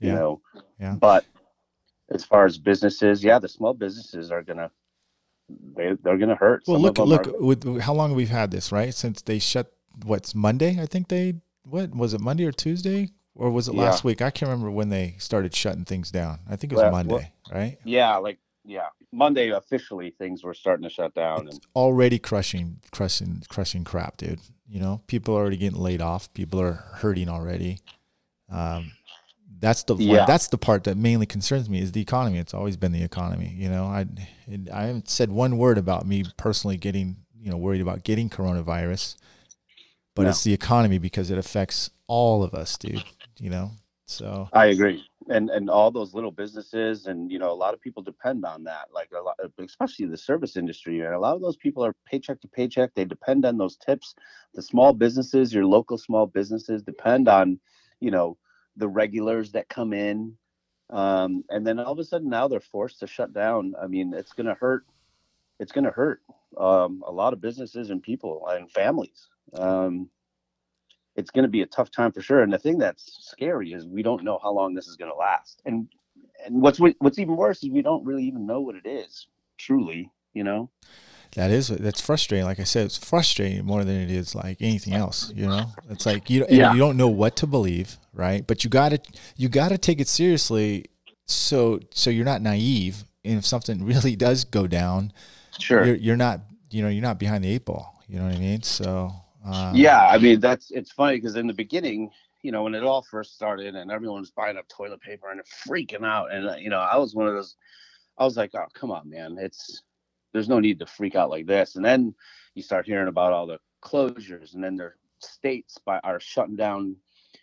You Yeah. know. Yeah. But as far as businesses, yeah, the small businesses are gonna they they're gonna hurt. Well, Some look, look, are- with how long we've had this, right? Since they shut, what's Monday? I think they, what was it, Monday or Tuesday? Or was it last Yeah. week? I can't remember when they started shutting things down. I think it was Well, well- Monday, right? yeah, like yeah, Monday officially things were starting to shut down. It's And already crushing, crushing, crushing crap, dude. You know, people are already getting laid off. People are hurting already. Um, that's the one, Yeah. that's the part that mainly concerns me is the economy. It's always been the economy. You know, I it, I haven't said one word about me personally getting you know worried about getting coronavirus, but No. it's the economy because it affects all of us, dude. You know, so I agree. And and all those little businesses and you know a lot of people depend on that. Like a lot, especially the service industry. And a lot of those people are paycheck to paycheck. They depend on those tips. The small businesses, your local small businesses, depend on you know the regulars that come in. Um, and then all of a sudden now they're forced to shut down. I mean, it's gonna hurt. It's gonna hurt um, a lot of businesses and people and families. Um, it's going to be a tough time for sure. And the thing that's scary is we don't know how long this is going to last. And and what's what's even worse is we don't really even know what it is truly. You know. That is that's frustrating. Like I said, it's frustrating more than it is like anything else. You know, it's like you Yeah. you don't know what to believe, right? But you got to you got to take it seriously, so so you're not naive. And if something really does go down, Sure. you're you're not you know you're not behind the eight ball. You know what I mean? So um, yeah, I mean that's it's funny because in the beginning, you know, when it all first started and everyone was buying up toilet paper and freaking out, and uh, you know, I was one of those. I was like, oh come on, man, it's there's no need to freak out like this. And then you start hearing about all the closures, and then their states by are shutting down,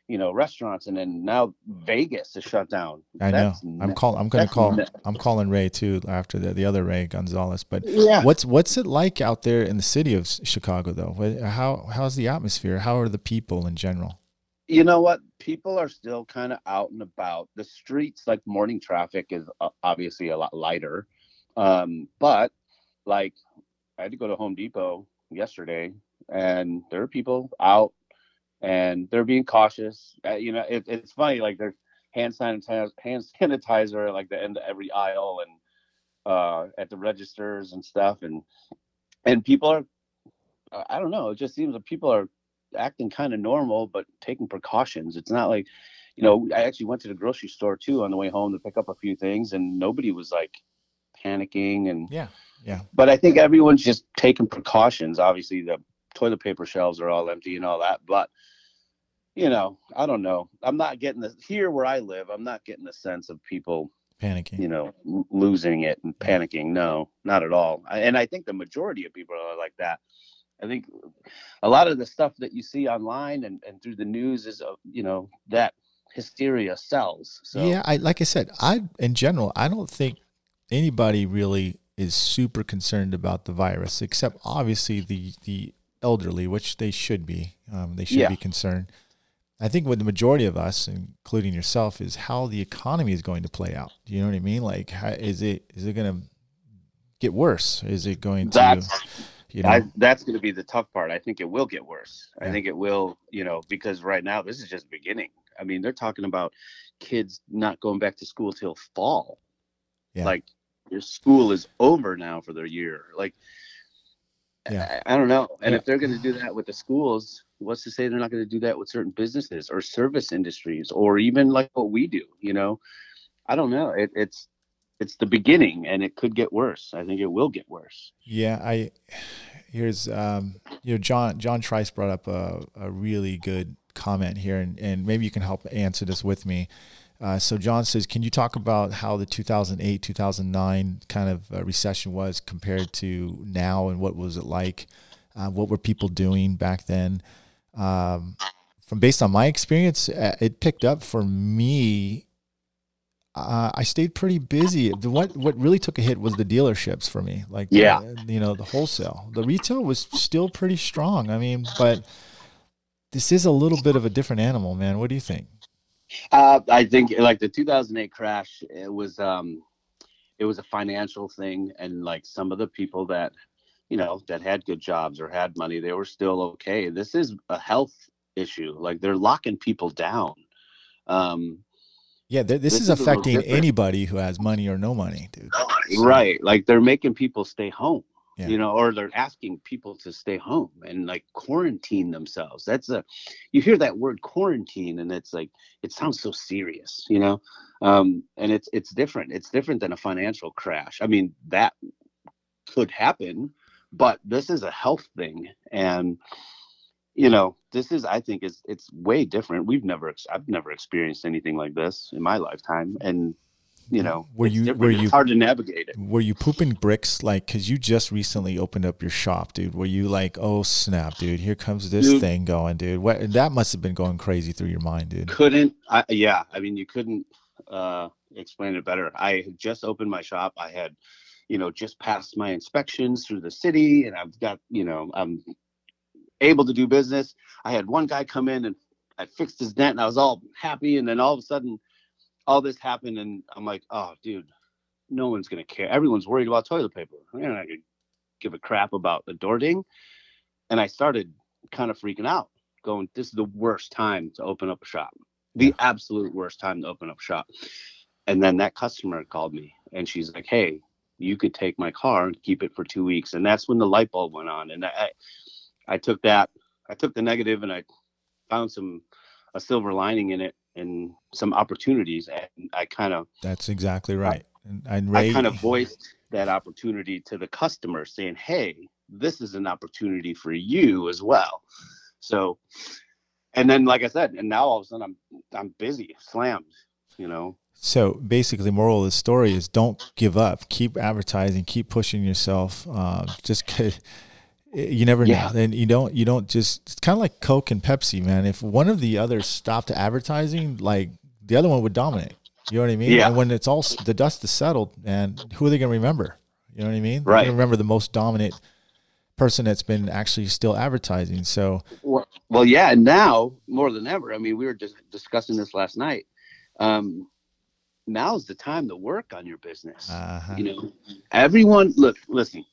you know, restaurants, and then now Vegas is shut down. I know. That's I'm call I'm gonna call nuts. I'm calling Ray too after the the other Ray Gonzalez. But Yeah. what's what's it like out there in the city of Chicago though? How how's the atmosphere? How are the people in general? you know what people are still kind of out and about the streets like morning traffic is uh, obviously a lot lighter um but like i had to go to home depot yesterday and there are people out and they're being cautious. Uh, you know it, it's funny like there's hand sanitizer hand sanitizer like the end of every aisle and uh at the registers and stuff and and people are i don't know it just seems that people are acting kind of normal but taking precautions. It's not like you know i actually went to the grocery store too on the way home to pick up a few things and nobody was like panicking and Yeah, yeah. but i think everyone's just taking precautions. Obviously the toilet paper shelves are all empty and all that but you know i don't know. I'm not getting the here where i live i'm not getting the sense of people Panicking. you know losing it and panicking. No not at all. And i think the majority of people are like that. I think a lot of the stuff that you see online and, and through the news is uh, you know that hysteria sells so Yeah, I like I said, I in general, I don't think anybody really is super concerned about the virus, except obviously the the elderly, which they should be. Um, they should Yeah. be concerned. I think what the majority of us, including yourself, is how the economy is going to play out. Do you know what I mean? Like, how, is it is it going to get worse? Is it going to, that's you know? I, that's going to be the tough part i think it will get worse i think it will you know because right now this is just beginning i mean they're talking about kids not going back to school till fall Yeah. like your school is over now for their year like Yeah. I, I don't know and Yeah. if they're going to do that with the schools what's to say they're not going to do that with certain businesses or service industries or even like what we do you know i don't know it, it's it's the beginning and it could get worse i think it will get worse Yeah, I here's um you know John John Trice brought up a, a really good comment here and, and maybe you can help answer this with me. Uh, so John says, can you talk about how the 2008 2009 kind of uh, recession was compared to now and what was it like? Uh, what were people doing back then? Um, from based on my experience, uh, it picked up for me uh, I stayed pretty busy. The what what really took a hit was the dealerships for me. Like Yeah. uh, you know the wholesale. The retail was still pretty strong. I mean, but this is a little bit of a different animal, man. What do you think? Uh, I think like the 2008 crash, it was um, it was a financial thing and like some of the people that you know that had good jobs or had money they were still okay. This is a health issue. Like they're locking people down. Um yeah this, this is, is affecting anybody who has money or no money dude. Right. Like they're making people stay home yeah. you know or they're asking people to stay home and like quarantine themselves. That's a you hear that word quarantine and it's like it sounds so serious you know? Um and it's it's different. It's different than a financial crash. I mean that could happen but this is a health thing and you know this is i think is it's way different. We've never i've never experienced anything like this in my lifetime and you know were you were you it's hard to navigate it. were you pooping bricks? Like because you just recently opened up your shop dude. Were you like oh snap dude here comes this dude, thing going dude. What that must have been going crazy through your mind dude. Couldn't I, yeah i mean you couldn't uh explain it better. I had just opened my shop. I had you know, just passed my inspections through the city and I've got, you know, I'm able to do business. I had one guy come in and I fixed his dent and I was all happy. And then all of a sudden, all this happened and I'm like, oh, dude, no one's going to care. Everyone's worried about toilet paper. Not going to give a crap about the door ding. And I started kind of freaking out, going, this is the worst time to open up a shop. The absolute worst time to open up a shop. And then that customer called me and she's like, hey, you could take my car and keep it for two weeks. And that's when the light bulb went on. And I, I took that, I took the negative and I found some, a silver lining in it and some opportunities. And I kind of, that's exactly right. And, and Ray, I kind of voiced that opportunity to the customer saying, Hey, this is an opportunity for you as well. So, and then, like I said, and now all of a sudden I'm, I'm busy, slammed, you know, so basically, moral of the story is don't give up. Keep advertising. Keep pushing yourself. Uh, just you never yeah. know. And you don't you don't just it's kind of like Coke and Pepsi, man. If one of the others stopped advertising, like the other one would dominate. You know what I mean? Yeah. And when it's all the dust is settled, and who are they going to remember? You know what I mean? Right. remember the most dominant person that's been actually still advertising. So. Well, well, yeah. And now more than ever. I mean, we were just discussing this last night. Um, now's the time to work on your business. Uh-huh. You know, everyone look, listen,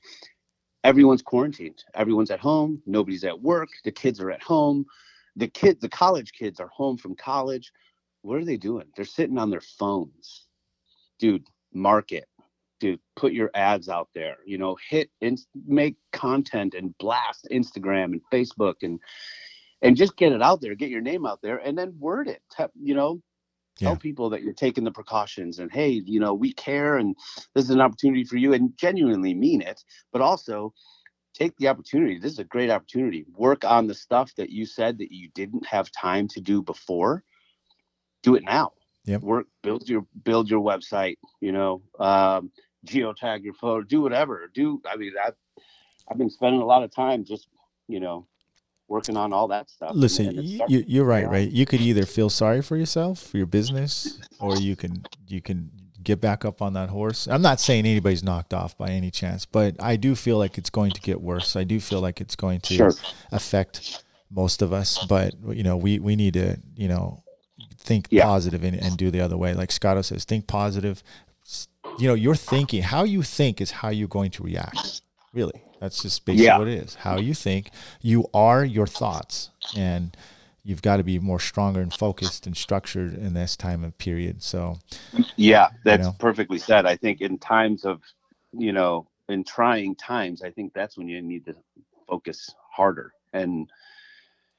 everyone's quarantined. Everyone's at home. Nobody's at work. The kids are at home. The kids, the college kids are home from college. What are they doing? They're sitting on their phones. Dude, market. Dude, put your ads out there. You know, hit and make content and blast Instagram and Facebook and and just get it out there, get your name out there, and then word it. You know, tell yeah. people that you're taking the precautions and hey you know we care and this is an opportunity for you and genuinely mean it but also take the opportunity this is a great opportunity work on the stuff that you said that you didn't have time to do before do it now yep. work build your build your website you know um, geotag your photo do whatever do i mean i've, I've been spending a lot of time just you know working on all that stuff. Listen, you, you're right, right? You could either feel sorry for yourself, for your business, or you can you can get back up on that horse. I'm not saying anybody's knocked off by any chance, but I do feel like it's going to get worse. I do feel like it's going to sure. affect most of us. But you know, we we need to you know think yeah. positive and, and do the other way. Like Scotto says, think positive. You know, your thinking, how you think is how you're going to react. Really. That's just basically yeah. what it is. How you think, you are your thoughts, and you've got to be more stronger and focused and structured in this time of period. So, yeah, that's you know. perfectly said. I think in times of, you know, in trying times, I think that's when you need to focus harder and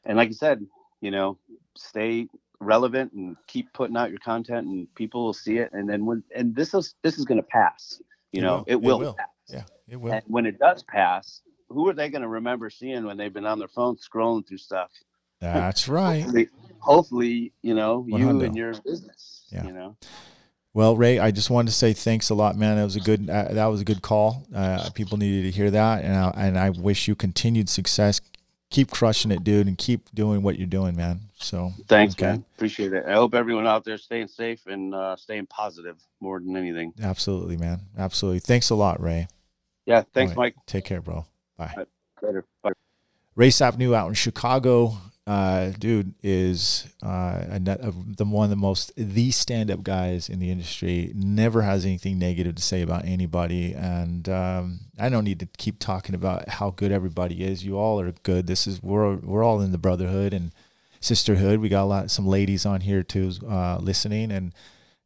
and like you said, you know, stay relevant and keep putting out your content and people will see it and then when and this is this is going to pass you it know will. it will, it will. Yeah, it will. And when it does pass, who are they going to remember seeing when they've been on their phone scrolling through stuff? That's right. hopefully, hopefully, you know, you and your business. Yeah. You know. Well, Ray, I just wanted to say thanks a lot, man. That was a good uh, that was a good call. Uh, people needed to hear that, and I, and I wish you continued success. Keep crushing it, dude, and keep doing what you're doing, man. So thanks, okay. man. Appreciate it. I hope everyone out there staying safe and uh, staying positive more than anything. Absolutely, man. Absolutely. Thanks a lot, Ray. Yeah. Thanks, right. Mike. Take care, bro. Bye. Right. Later. Bye. Ray Sapnew out in Chicago. uh, dude is uh, a, the one of the most the stand up guys in the industry. Never has anything negative to say about anybody, and um, I don't need to keep talking about how good everybody is. You all are good. This is we're we're all in the brotherhood and sisterhood. We got a lot some ladies on here too uh, listening, and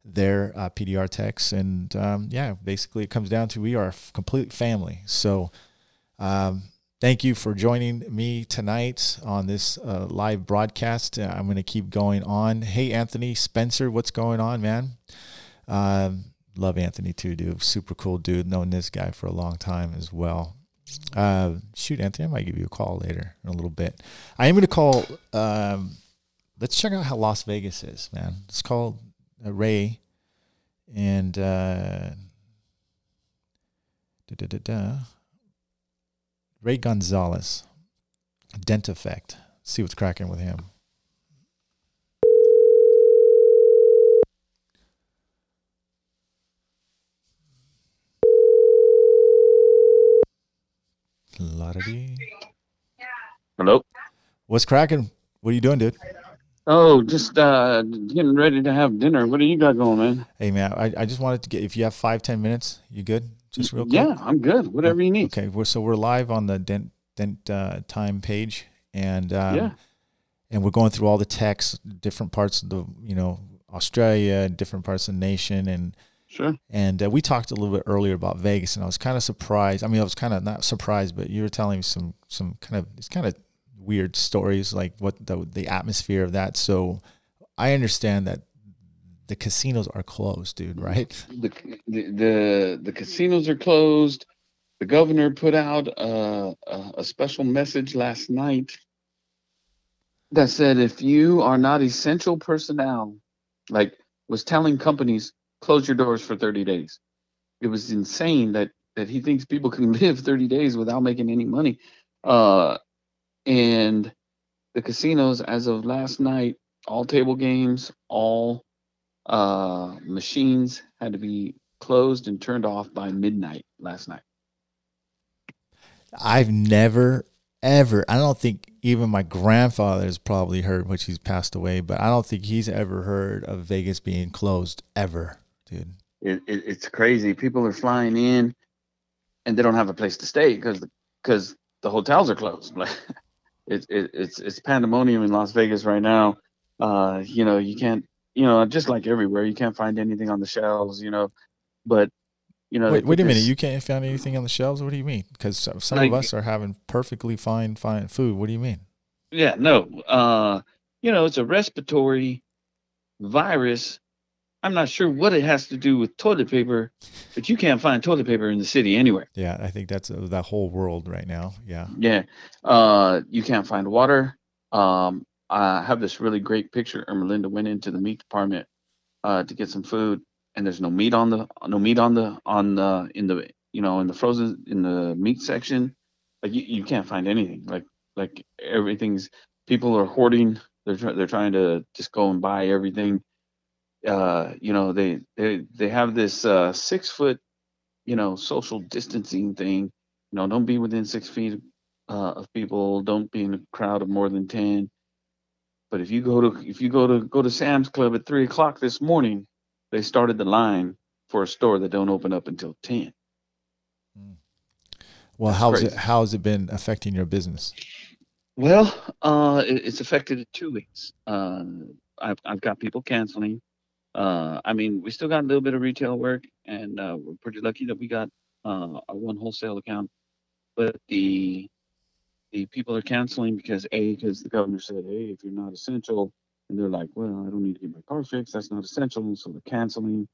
they're uh, PDR techs, and um, yeah, basically it comes down to we are a complete family. So. Um, Thank you for joining me tonight on this uh, live broadcast. Uh, I'm going to keep going on. Hey, Anthony Spencer, what's going on, man? Um, love Anthony too, dude. Super cool dude. Known this guy for a long time as well. Uh, shoot, Anthony, I might give you a call later in a little bit. I am going to call. Um, let's check out how Las Vegas is, man. Let's call uh, Ray and. Uh, da, da, da. Ray Gonzalez, Dent Effect. See what's cracking with him. Hello. What's cracking? What are you doing, dude? Oh, just uh, getting ready to have dinner. What do you got going, man? Hey, man, I, I just wanted to get, if you have five, ten minutes, you good? just real quick? Yeah, I'm good. Whatever you need. Okay, we're, so we're live on the Dent Dent uh, Time page, and um, yeah, and we're going through all the texts, different parts of the you know Australia, different parts of the nation, and sure. And uh, we talked a little bit earlier about Vegas, and I was kind of surprised. I mean, I was kind of not surprised, but you were telling me some some kind of it's kind of weird stories, like what the the atmosphere of that. So I understand that the casinos are closed, dude. Right? The the the, the casinos are closed. The governor put out a, a, a special message last night that said if you are not essential personnel, like was telling companies close your doors for 30 days. It was insane that that he thinks people can live 30 days without making any money. Uh, and the casinos, as of last night, all table games, all uh, machines had to be closed and turned off by midnight last night. I've never, ever, I don't think even my grandfather has probably heard, which he's passed away, but I don't think he's ever heard of Vegas being closed ever, dude. It, it, it's crazy. People are flying in and they don't have a place to stay because because the hotels are closed. It's it, it's it's pandemonium in Las Vegas right now. Uh, you know, you can't you know, just like everywhere, you can't find anything on the shelves, you know. But you know, wait, wait a minute, you can't find anything on the shelves. What do you mean? Because some like, of us are having perfectly fine, fine food. What do you mean? Yeah, no. Uh, you know, it's a respiratory virus. I'm not sure what it has to do with toilet paper, but you can't find toilet paper in the city anywhere. Yeah, I think that's uh, the whole world right now. Yeah. Yeah. Uh, you can't find water. Um, I have this really great picture. Ermelinda went into the meat department uh, to get some food, and there's no meat on the no meat on the on the in the you know in the frozen in the meat section. Like you, you can't find anything. Like like everything's people are hoarding. They're try, they're trying to just go and buy everything. Uh, you know they they they have this uh, six foot you know social distancing thing. You know don't be within six feet uh, of people. Don't be in a crowd of more than ten but if you go to if you go to go to Sam's Club at three o'clock this morning, they started the line for a store that don't open up until ten. Hmm. Well, That's how's crazy. it how's it been affecting your business? Well, uh, it, it's affected two ways. Uh, I've I've got people canceling. Uh, I mean, we still got a little bit of retail work, and uh, we're pretty lucky that we got uh, our one wholesale account. But the the people are canceling because a because the governor said, hey, if you're not essential, and they're like, well, I don't need to get my car fixed. That's not essential, so they're canceling.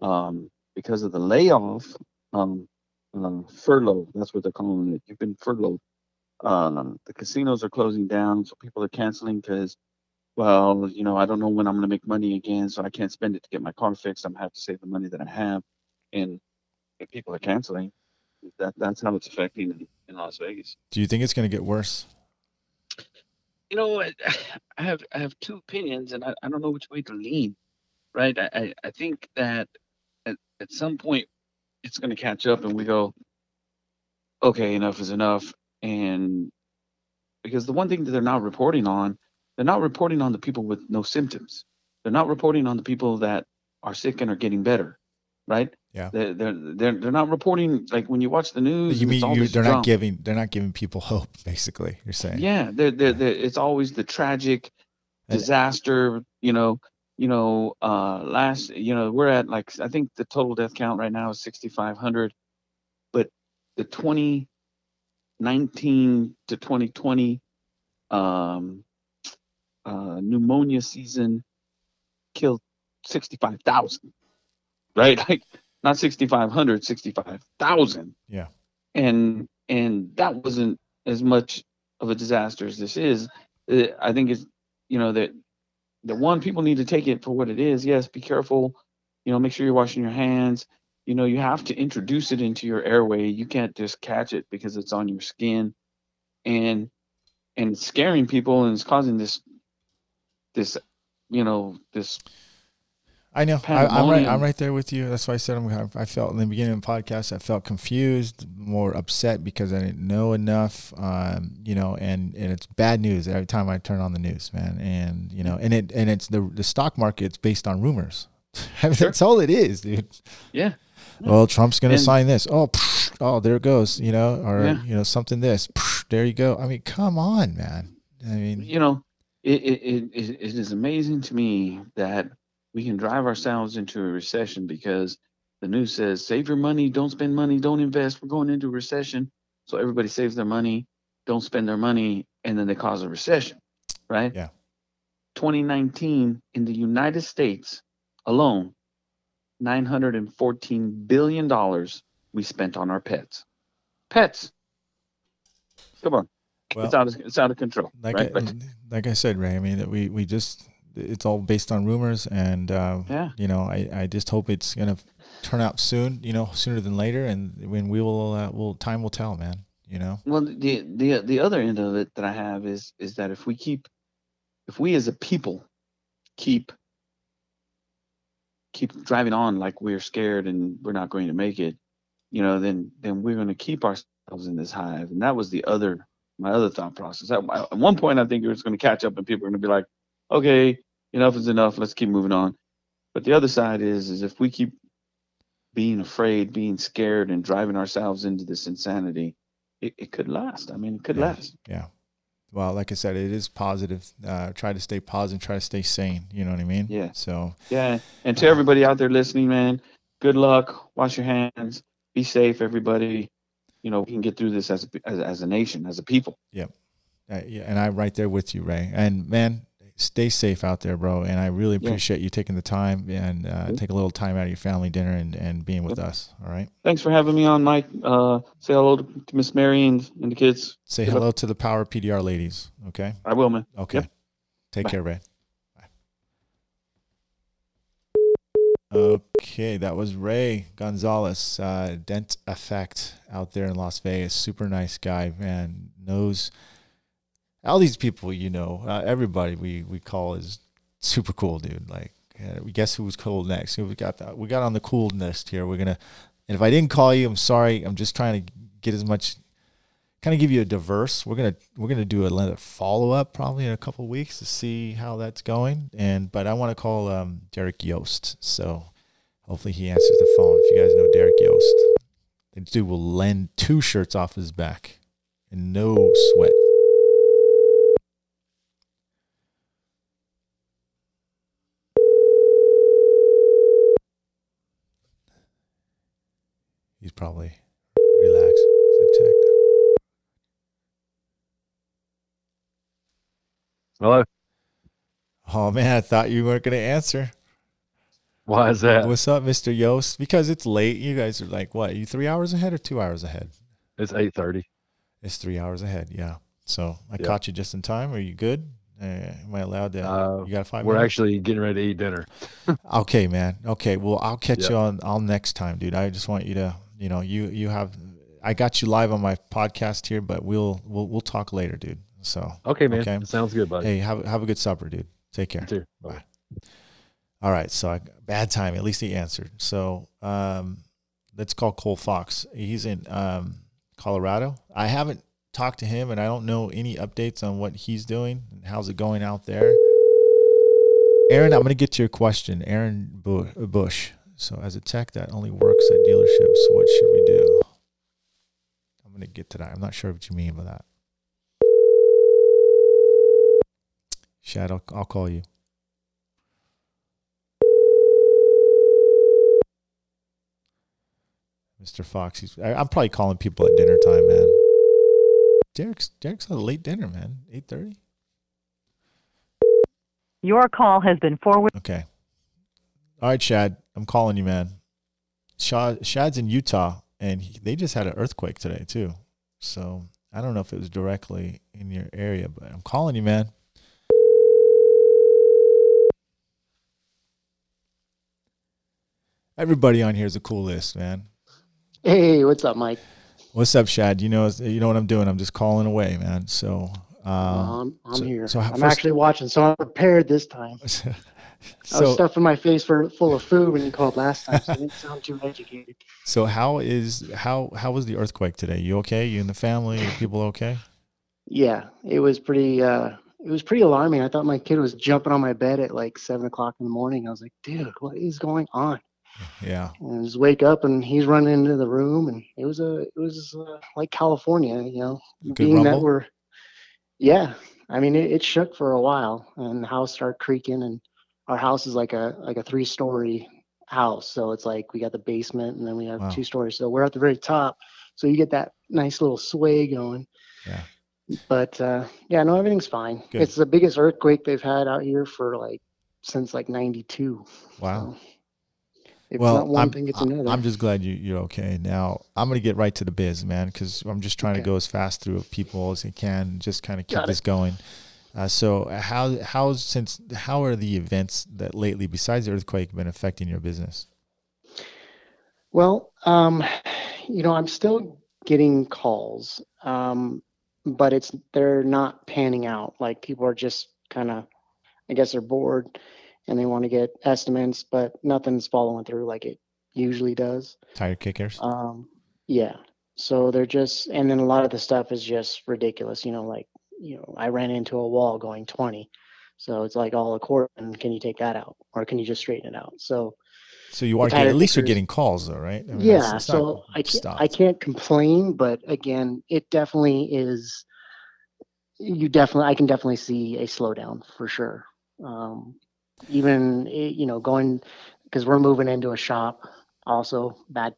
Um, because of the layoff, um, uh, furlough. That's what they're calling it. You've been furloughed. Um, the casinos are closing down, so people are canceling because, well, you know, I don't know when I'm going to make money again, so I can't spend it to get my car fixed. I'm going to have to save the money that I have, and people are canceling that that's how it's affecting in, in Las Vegas. Do you think it's going to get worse? You know, I, I have I have two opinions, and I, I don't know which way to lean. Right, I I think that at, at some point it's going to catch up, and we go, okay, enough is enough, and because the one thing that they're not reporting on they're not reporting on the people with no symptoms. They're not reporting on the people that are sick and are getting better, right? Yeah. They're they're they're, they're not reporting like when you watch the news. You mean you, they're not giving they're not giving people hope, basically. You're saying. Yeah, they're, they're, they're, it's always the tragic disaster. You know, you know. Uh, last, you know, we're at like I think the total death count right now is 6,500, but the 2019 to 2020 um, uh, pneumonia season killed 65,000. Right, like not 6,500, 65,000 Yeah. and and that wasn't as much of a disaster as this is. Uh, I think it's you know that the one people need to take it for what it is. Yes, be careful. You know, make sure you're washing your hands. You know, you have to introduce it into your airway. You can't just catch it because it's on your skin, and and scaring people and it's causing this this you know this I know. I, I'm right. I'm right there with you. That's why I said I'm. I felt in the beginning of the podcast. I felt confused, more upset because I didn't know enough. Um, you know, and and it's bad news every time I turn on the news, man. And you know, and it and it's the the stock market's based on rumors. I mean, that's all it is, dude. yeah Well, Trump's going to sign this. Oh, psh, oh, there it goes. You know, or Yeah. you know, something this. Psh, there you go. I mean, come on, man. I mean, you know, it, it, it, it is amazing to me that we can drive ourselves into a recession because the news says save your money, don't spend money, don't invest. We're going into a recession. So everybody saves their money, don't spend their money, and then they cause a recession, right? Yeah. 2019 in the United States alone, 914 billion dollars we spent on our pets. Pets. Come on. Well, it's out of it's out of control. like right? I, But- like I said, Ray. I mean, we we just it's all based on rumors, and uh, Yeah. you know, I, I just hope it's gonna turn out soon. You know, sooner than later, and when we will, uh, will time will tell, man. You know, Well, the the the other end of it that I have is is that if we keep, if we as a people keep keep driving on like we're scared and we're not going to make it, you know, then then we're going to keep ourselves in this hive. And that was the other my other thought process. At, at one point, I think it was going to catch up and people are going to be like, okay, enough is enough. Let's keep moving on. But the other side is is if we keep being afraid, being scared, and driving ourselves into this insanity, it, it could last. I mean, it could Yeah. last. yeah. Well, like I said, it is positive. Uh, try to stay positive. Try to stay sane. You know what I mean? Yeah. So Yeah. And to everybody out there listening, man, good luck. Wash your hands. Be safe, everybody. You know, we can get through this as a, as, as a nation, as a people. Uh, yeah, and I'm right there with you, Ray. And man, stay safe out there, bro. And I really Yeah. appreciate you taking the time and uh, Yeah. take a little time out of your family dinner and, and being with Yeah. us. All right. Thanks for having me on, Mike. Uh, say hello to, Miss Mary and, and the kids. Say Good hello to the Power PDR ladies. Okay. I will, man. Okay. Yep. Take Bye. care, Ray. Okay, that was Ray Gonzalez, uh, Dent Effect out there in Las Vegas. Super nice guy, man. Knows all these people, you know, uh, everybody we, we call is super cool, dude. Like, uh, we guess who was cool next? We got that. We got on the cool list here. We're gonna, and if I didn't call you, I'm sorry. I'm just trying to get as much kind of give you a diverse. We're gonna we're gonna do another follow up probably in a couple weeks to see how that's going. And but I want to call um, Derek Yost, so hopefully he answers the phone. If you guys know Derek Yost, the dude will lend two shirts off his back and no sweat. He's probably Hello. Oh man, I thought you weren't gonna answer. Why is that? What's up, Mr. Yost? Because it's late. You guys are like, what? Are you three hours ahead or two hours ahead? It's eight thirty. It's three hours ahead. Yeah. So I Yeah. caught you just in time. Are you good? Uh, am I allowed to? Uh, you got five We're minutes? actually getting ready to eat dinner. okay, man. Okay. Well, I'll catch you on on next time, dude. I just want you to, you know, you you have. I got you live on my podcast here, but we'll we'll we'll talk later, dude. So Okay, man. Okay. Sounds good, buddy. hey, have have a good supper, dude. Take care. You too. Bye. All right, so I, bad time. At least he answered. So um, let's call Cole Fox. He's in um, Colorado. I haven't talked to him, and I don't know any updates on what he's doing and how's it going out there. Aaron, I'm going to get to your question. Aaron Bush. So, as a tech that only works at dealerships, what should we do? I'm going to get to that. I'm not sure what you mean by that. Shad, I'll, I'll call you. Mr. Fox, he's, I, am probably calling people at dinner time, man. Derek's Derek's a late dinner, man. Eight thirty. Your call has been forwarded. Okay. All right, Shad. I'm calling you, man. Shad, Shad's in Utah, and he, they just had an earthquake today too. So I don't know if it was directly in your area, but I'm calling you, man. Everybody on here is a cool list, man. Hey, what's up, Mike? What's up, Shad? You know, you know what I'm doing. I'm just calling away, man. So, uh, I'm, I'm so, here. So I'm first, actually watching, so I'm prepared this time. so, I was stuffing my face for full of food when you called last time, so I didn't sound too educated. So, how is how how was the earthquake today? You okay? You and the family? people okay? Yeah, it was pretty. uh it was pretty alarming. I thought my kid was jumping on my bed at like seven o'clock in the morning. I was like, dude, what is going on? Yeah. And just wake up and he's running into the room and it was a it was uh, like California, you know, Good being rumble. that we're yeah. I mean it, it shook for a while and the house started creaking and our house is like a like a three story house. So it's like we got the basement and then we have Wow. two stories. So we're at the very top. So you get that nice little sway going. Yeah. But uh yeah, no, everything's fine. Good. It's the biggest earthquake they've had out here for like since like ninety two. Wow. If well, not one I'm, thing, it's another. I'm just glad you, you're okay. Now, I'm going to get right to the biz, man, because I'm just trying to go as fast through people as I can, just kind of keep Got it. this going. Uh, so, how how's since how are the events that lately, besides the earthquake, been affecting your business? Well, um, you know, I'm still getting calls, um, but it's they're not panning out. Like people are just kind of, I guess they're bored and they want to get estimates, but nothing's following through like it usually does. Tire kickers. Um, yeah. So they're just, and then a lot of the stuff is just ridiculous. You know, like, you know, I ran into a wall going 20. So it's like all a quarter, and can you take that out, or can you just straighten it out? So so you are getting, at least you're getting calls, though, right? I mean, yeah. it's- it's So I can't, stopped. I can't complain, but again, it definitely is. You definitely, I can definitely see a slowdown for sure. Um, even eh, you know going because we're moving into a shop also bad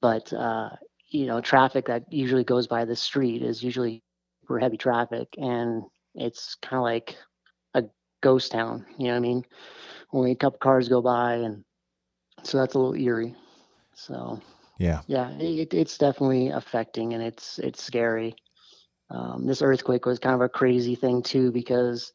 but uh you know traffic that usually goes by the street is usually super heavy traffic and it's kind of like a ghost town you know what i mean? Only a couple cars go by and so that's a little eerie so. Yeah. yeah it, it's definitely affecting and it's it's scary. Um, this earthquake was kind of a crazy thing too because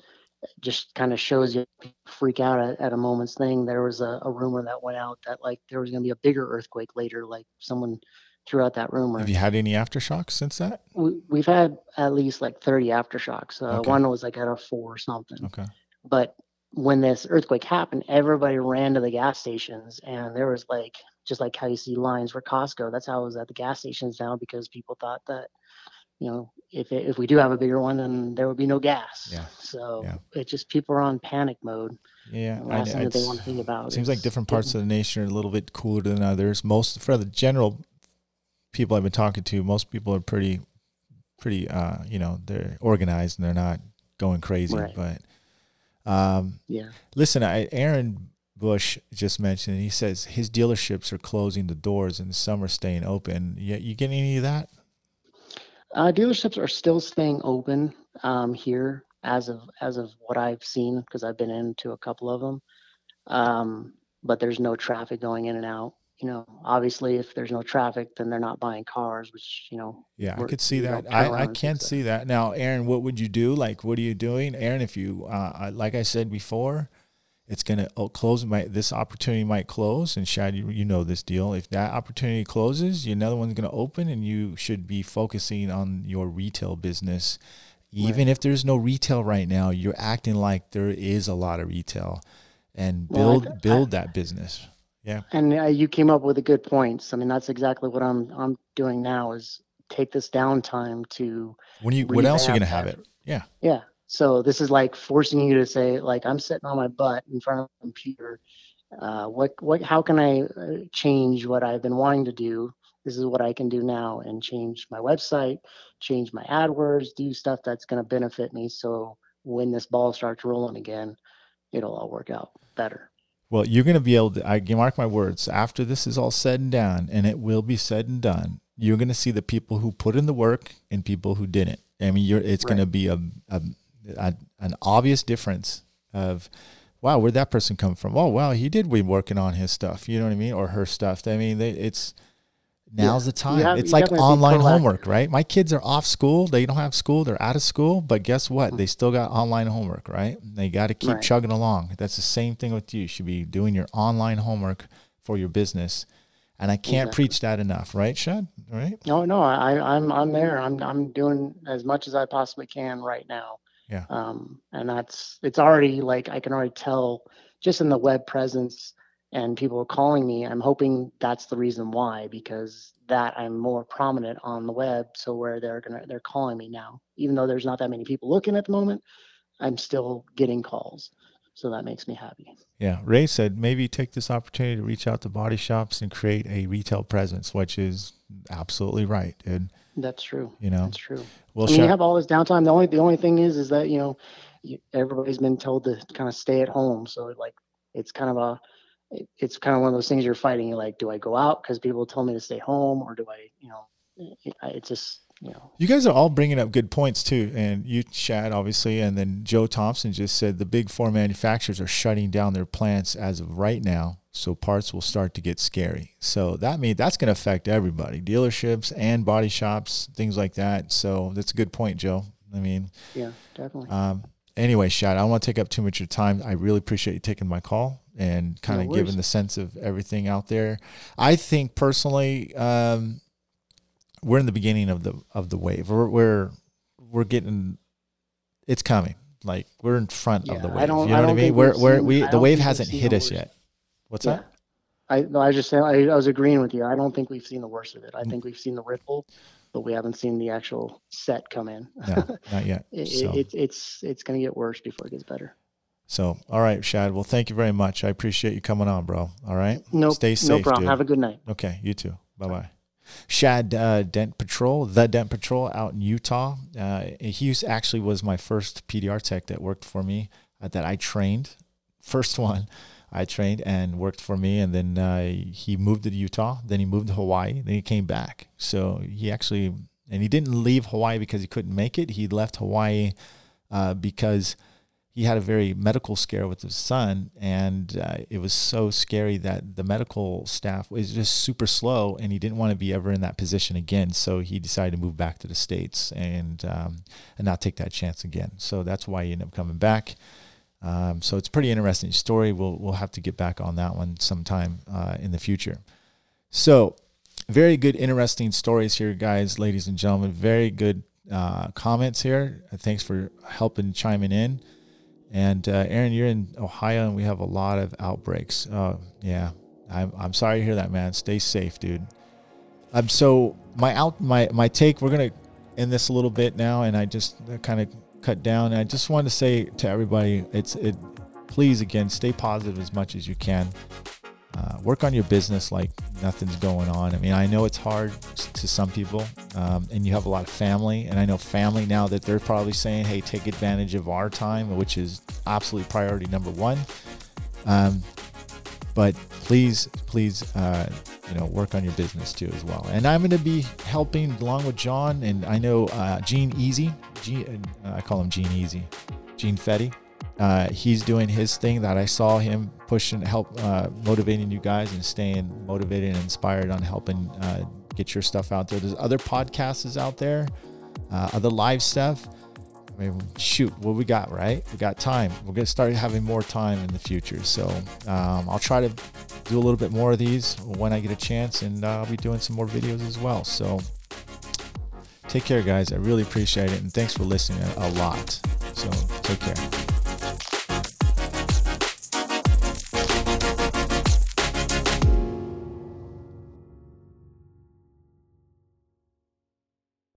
just kind of shows you freak out at, at a moment's thing there was a, a rumor that went out that like there was going to be a bigger earthquake later like someone threw out that rumor Have you had any aftershocks since that? we, we've had at least like 30 aftershocks uh, Okay. one was like at a four or something Okay. but when this earthquake happened, everybody ran to the gas stations, and there was like just like how you see lines for Costco. That's how it was at the gas stations now because people thought that you know if it, if we do have a bigger one, then there would be no gas. Yeah. So Yeah. it just people are on panic mode. Yeah. I- thing that they want to think about. Seems like different parts of the nation are a little bit cooler than others. Most for the general people I've been talking to, most people are pretty, pretty. Uh, you know, they're organized and they're not going crazy. Right. But, um, Yeah. listen, I, Aaron Bush just mentioned. He says his dealerships are closing the doors and some are staying open. You, you getting any of that? Uh, dealerships are still staying open um, here as of as of what I've seen because I've been into a couple of them. Um, but there's no traffic going in and out. You know, obviously, if there's no traffic, then they're not buying cars, which you know. Yeah, I could see that. I, I can't see that. Now, Aaron, what would you do? Like, what are you doing, Aaron? If you, uh, like I said before, it's gonna oh, close. Might this opportunity might close, and Shad, you, you know this deal. If that opportunity closes, another one's gonna open, and you should be focusing on your retail business. Even if there's no retail right now, you're acting like there is a lot of retail, and Well, I build I- build that business. Yeah. And uh, you came up with a good points. I mean, that's exactly what I'm I'm doing now is take this downtime to When you, what else are you revamp gonna have it? Yeah. yeah. So this is like forcing you to say, like, I'm sitting on my butt in front of a computer. Uh, what, what, how can I uh, change what I've been wanting to do? This is what I can do now and change my website, change my AdWords, do stuff that's going to benefit me. So when this ball starts rolling again, it'll all work out better. Well, you're going to be able to, I mark my words, after this is all said and done, and it will be said and done, you're going to see the people who put in the work and people who didn't. I mean, you're, it's going to be a, a, a, an obvious difference of, wow, where'd that person come from? Oh, wow, he did be working on his stuff. You know what I mean? Or her stuff. I mean, they, it's, now's the time. have- it's like online homework, right? My kids are off school. They don't have school. They're out of school. But guess what? Mm. They still got online homework, right? They got to keep Right. chugging along. That's the same thing with you. You should be doing your online homework for your business. And I can't Exactly. preach that enough, right, Shad? Right? No, no, I, I'm, I'm there. I'm, I'm doing as much as I possibly can right now. Yeah. Um, and that's, it's already like, I can already tell just in the web presence and people are calling me. I'm hoping that's the reason why, because that I'm more prominent on the web. So where they're gonna, they're calling me now, even though there's not that many people looking at the moment, I'm still getting calls. So that makes me happy. Yeah. Ray said maybe take this opportunity to reach out to body shops and create a retail presence, which is absolutely right, dude. That's true. You know, That's true. well, I mean, you have all this downtime. The only the only thing is, is that you know, you, everybody's been told to kind of stay at home. So like, it's kind of a, it, it's kind of one of those things you're fighting. You're like, do I go out because people tell me to stay home, or do I, you know, it, I- it's just, you know, You guys are all bringing up good points too, and you, Shad, obviously, and then Joe Thompson just said the big four manufacturers are shutting down their plants as of right now, so parts will start to get scary. So that means that's going to affect everybody, dealerships and body shops, things like that. So that's a good point, Joe. I mean, yeah, definitely. um, anyway, Shad, I don't want to take up too much of your time. I really appreciate you taking my call and kind No of worries. giving the sense of everything out there. I think personally, um, we're in the beginning of the of the wave. We're we're we're getting, it's coming. Like we're in front of the wave. I don't- you know I what I mean? We're we're we the wave hasn't hit us yet. What's yeah. that? I no, I was just saying, I, I was agreeing with you. I don't think we've seen the worst of it. I mm. think we've seen the ripple, but we haven't seen the actual set come in. No, not yet. it, So. it, it's it's it's gonna get worse before it gets better. So, all right, Shad. Well, thank you very much. I appreciate you coming on, bro. All right. No, Stay no safe, problem. dude. Have a good night. Okay, you too. Bye bye. Shad uh, Dent Patrol, the Dent Patrol out in Utah. Uh, he actually was my first PDR tech that worked for me, uh, that I trained. First one I trained and worked for me. And then uh, he moved to Utah. Then he moved to Hawaii. Then he came back. So he actually, and he didn't leave Hawaii because he couldn't make it. He left Hawaii uh, because he had a very medical scare with his son, and uh, it was so scary that the medical staff was just super slow, and he didn't want to be ever in that position again. So he decided to move back to the states and um, and not take that chance again. So that's why he ended up coming back. Um, so it's a pretty interesting story. We'll we'll have to get back on that one sometime uh, in the future. So very good, interesting stories here, guys, ladies and gentlemen. Very good uh, comments here. Thanks for helping chiming in. And uh, Aaron, you're in Ohio, and we have a lot of outbreaks. Uh, yeah, I'm I'm sorry to hear that, man. Stay safe, dude. Um, so my out my my take. We're gonna end this a little bit now, and I just kind of cut down. And I just wanted to say to everybody, it's it. Please again, stay positive as much as you can. Uh, work on your business like nothing's going on. I mean, I know it's hard to some people, um, and you have a lot of family. And I know family now that they're probably saying, "Hey, take advantage of our time," which is absolutely priority number one. Um, but please, please, uh, you know, work on your business too as well. And I'm going to be helping along with John, and I know uh, Gene Easy. Gene, uh, I call him Gene Easy. Gene Fetty. Uh, he's doing his thing that I saw him pushing, help uh, motivating you guys and staying motivated and inspired on helping uh, get your stuff out there. There's other podcasts out there, uh, other live stuff. I mean, shoot, what we got, right? We got time. We're gonna start having more time in the future. So um, I'll try to do a little bit more of these when I get a chance, and uh, I'll be doing some more videos as well. So take care, guys. I really appreciate it, and thanks for listening a lot. So take care.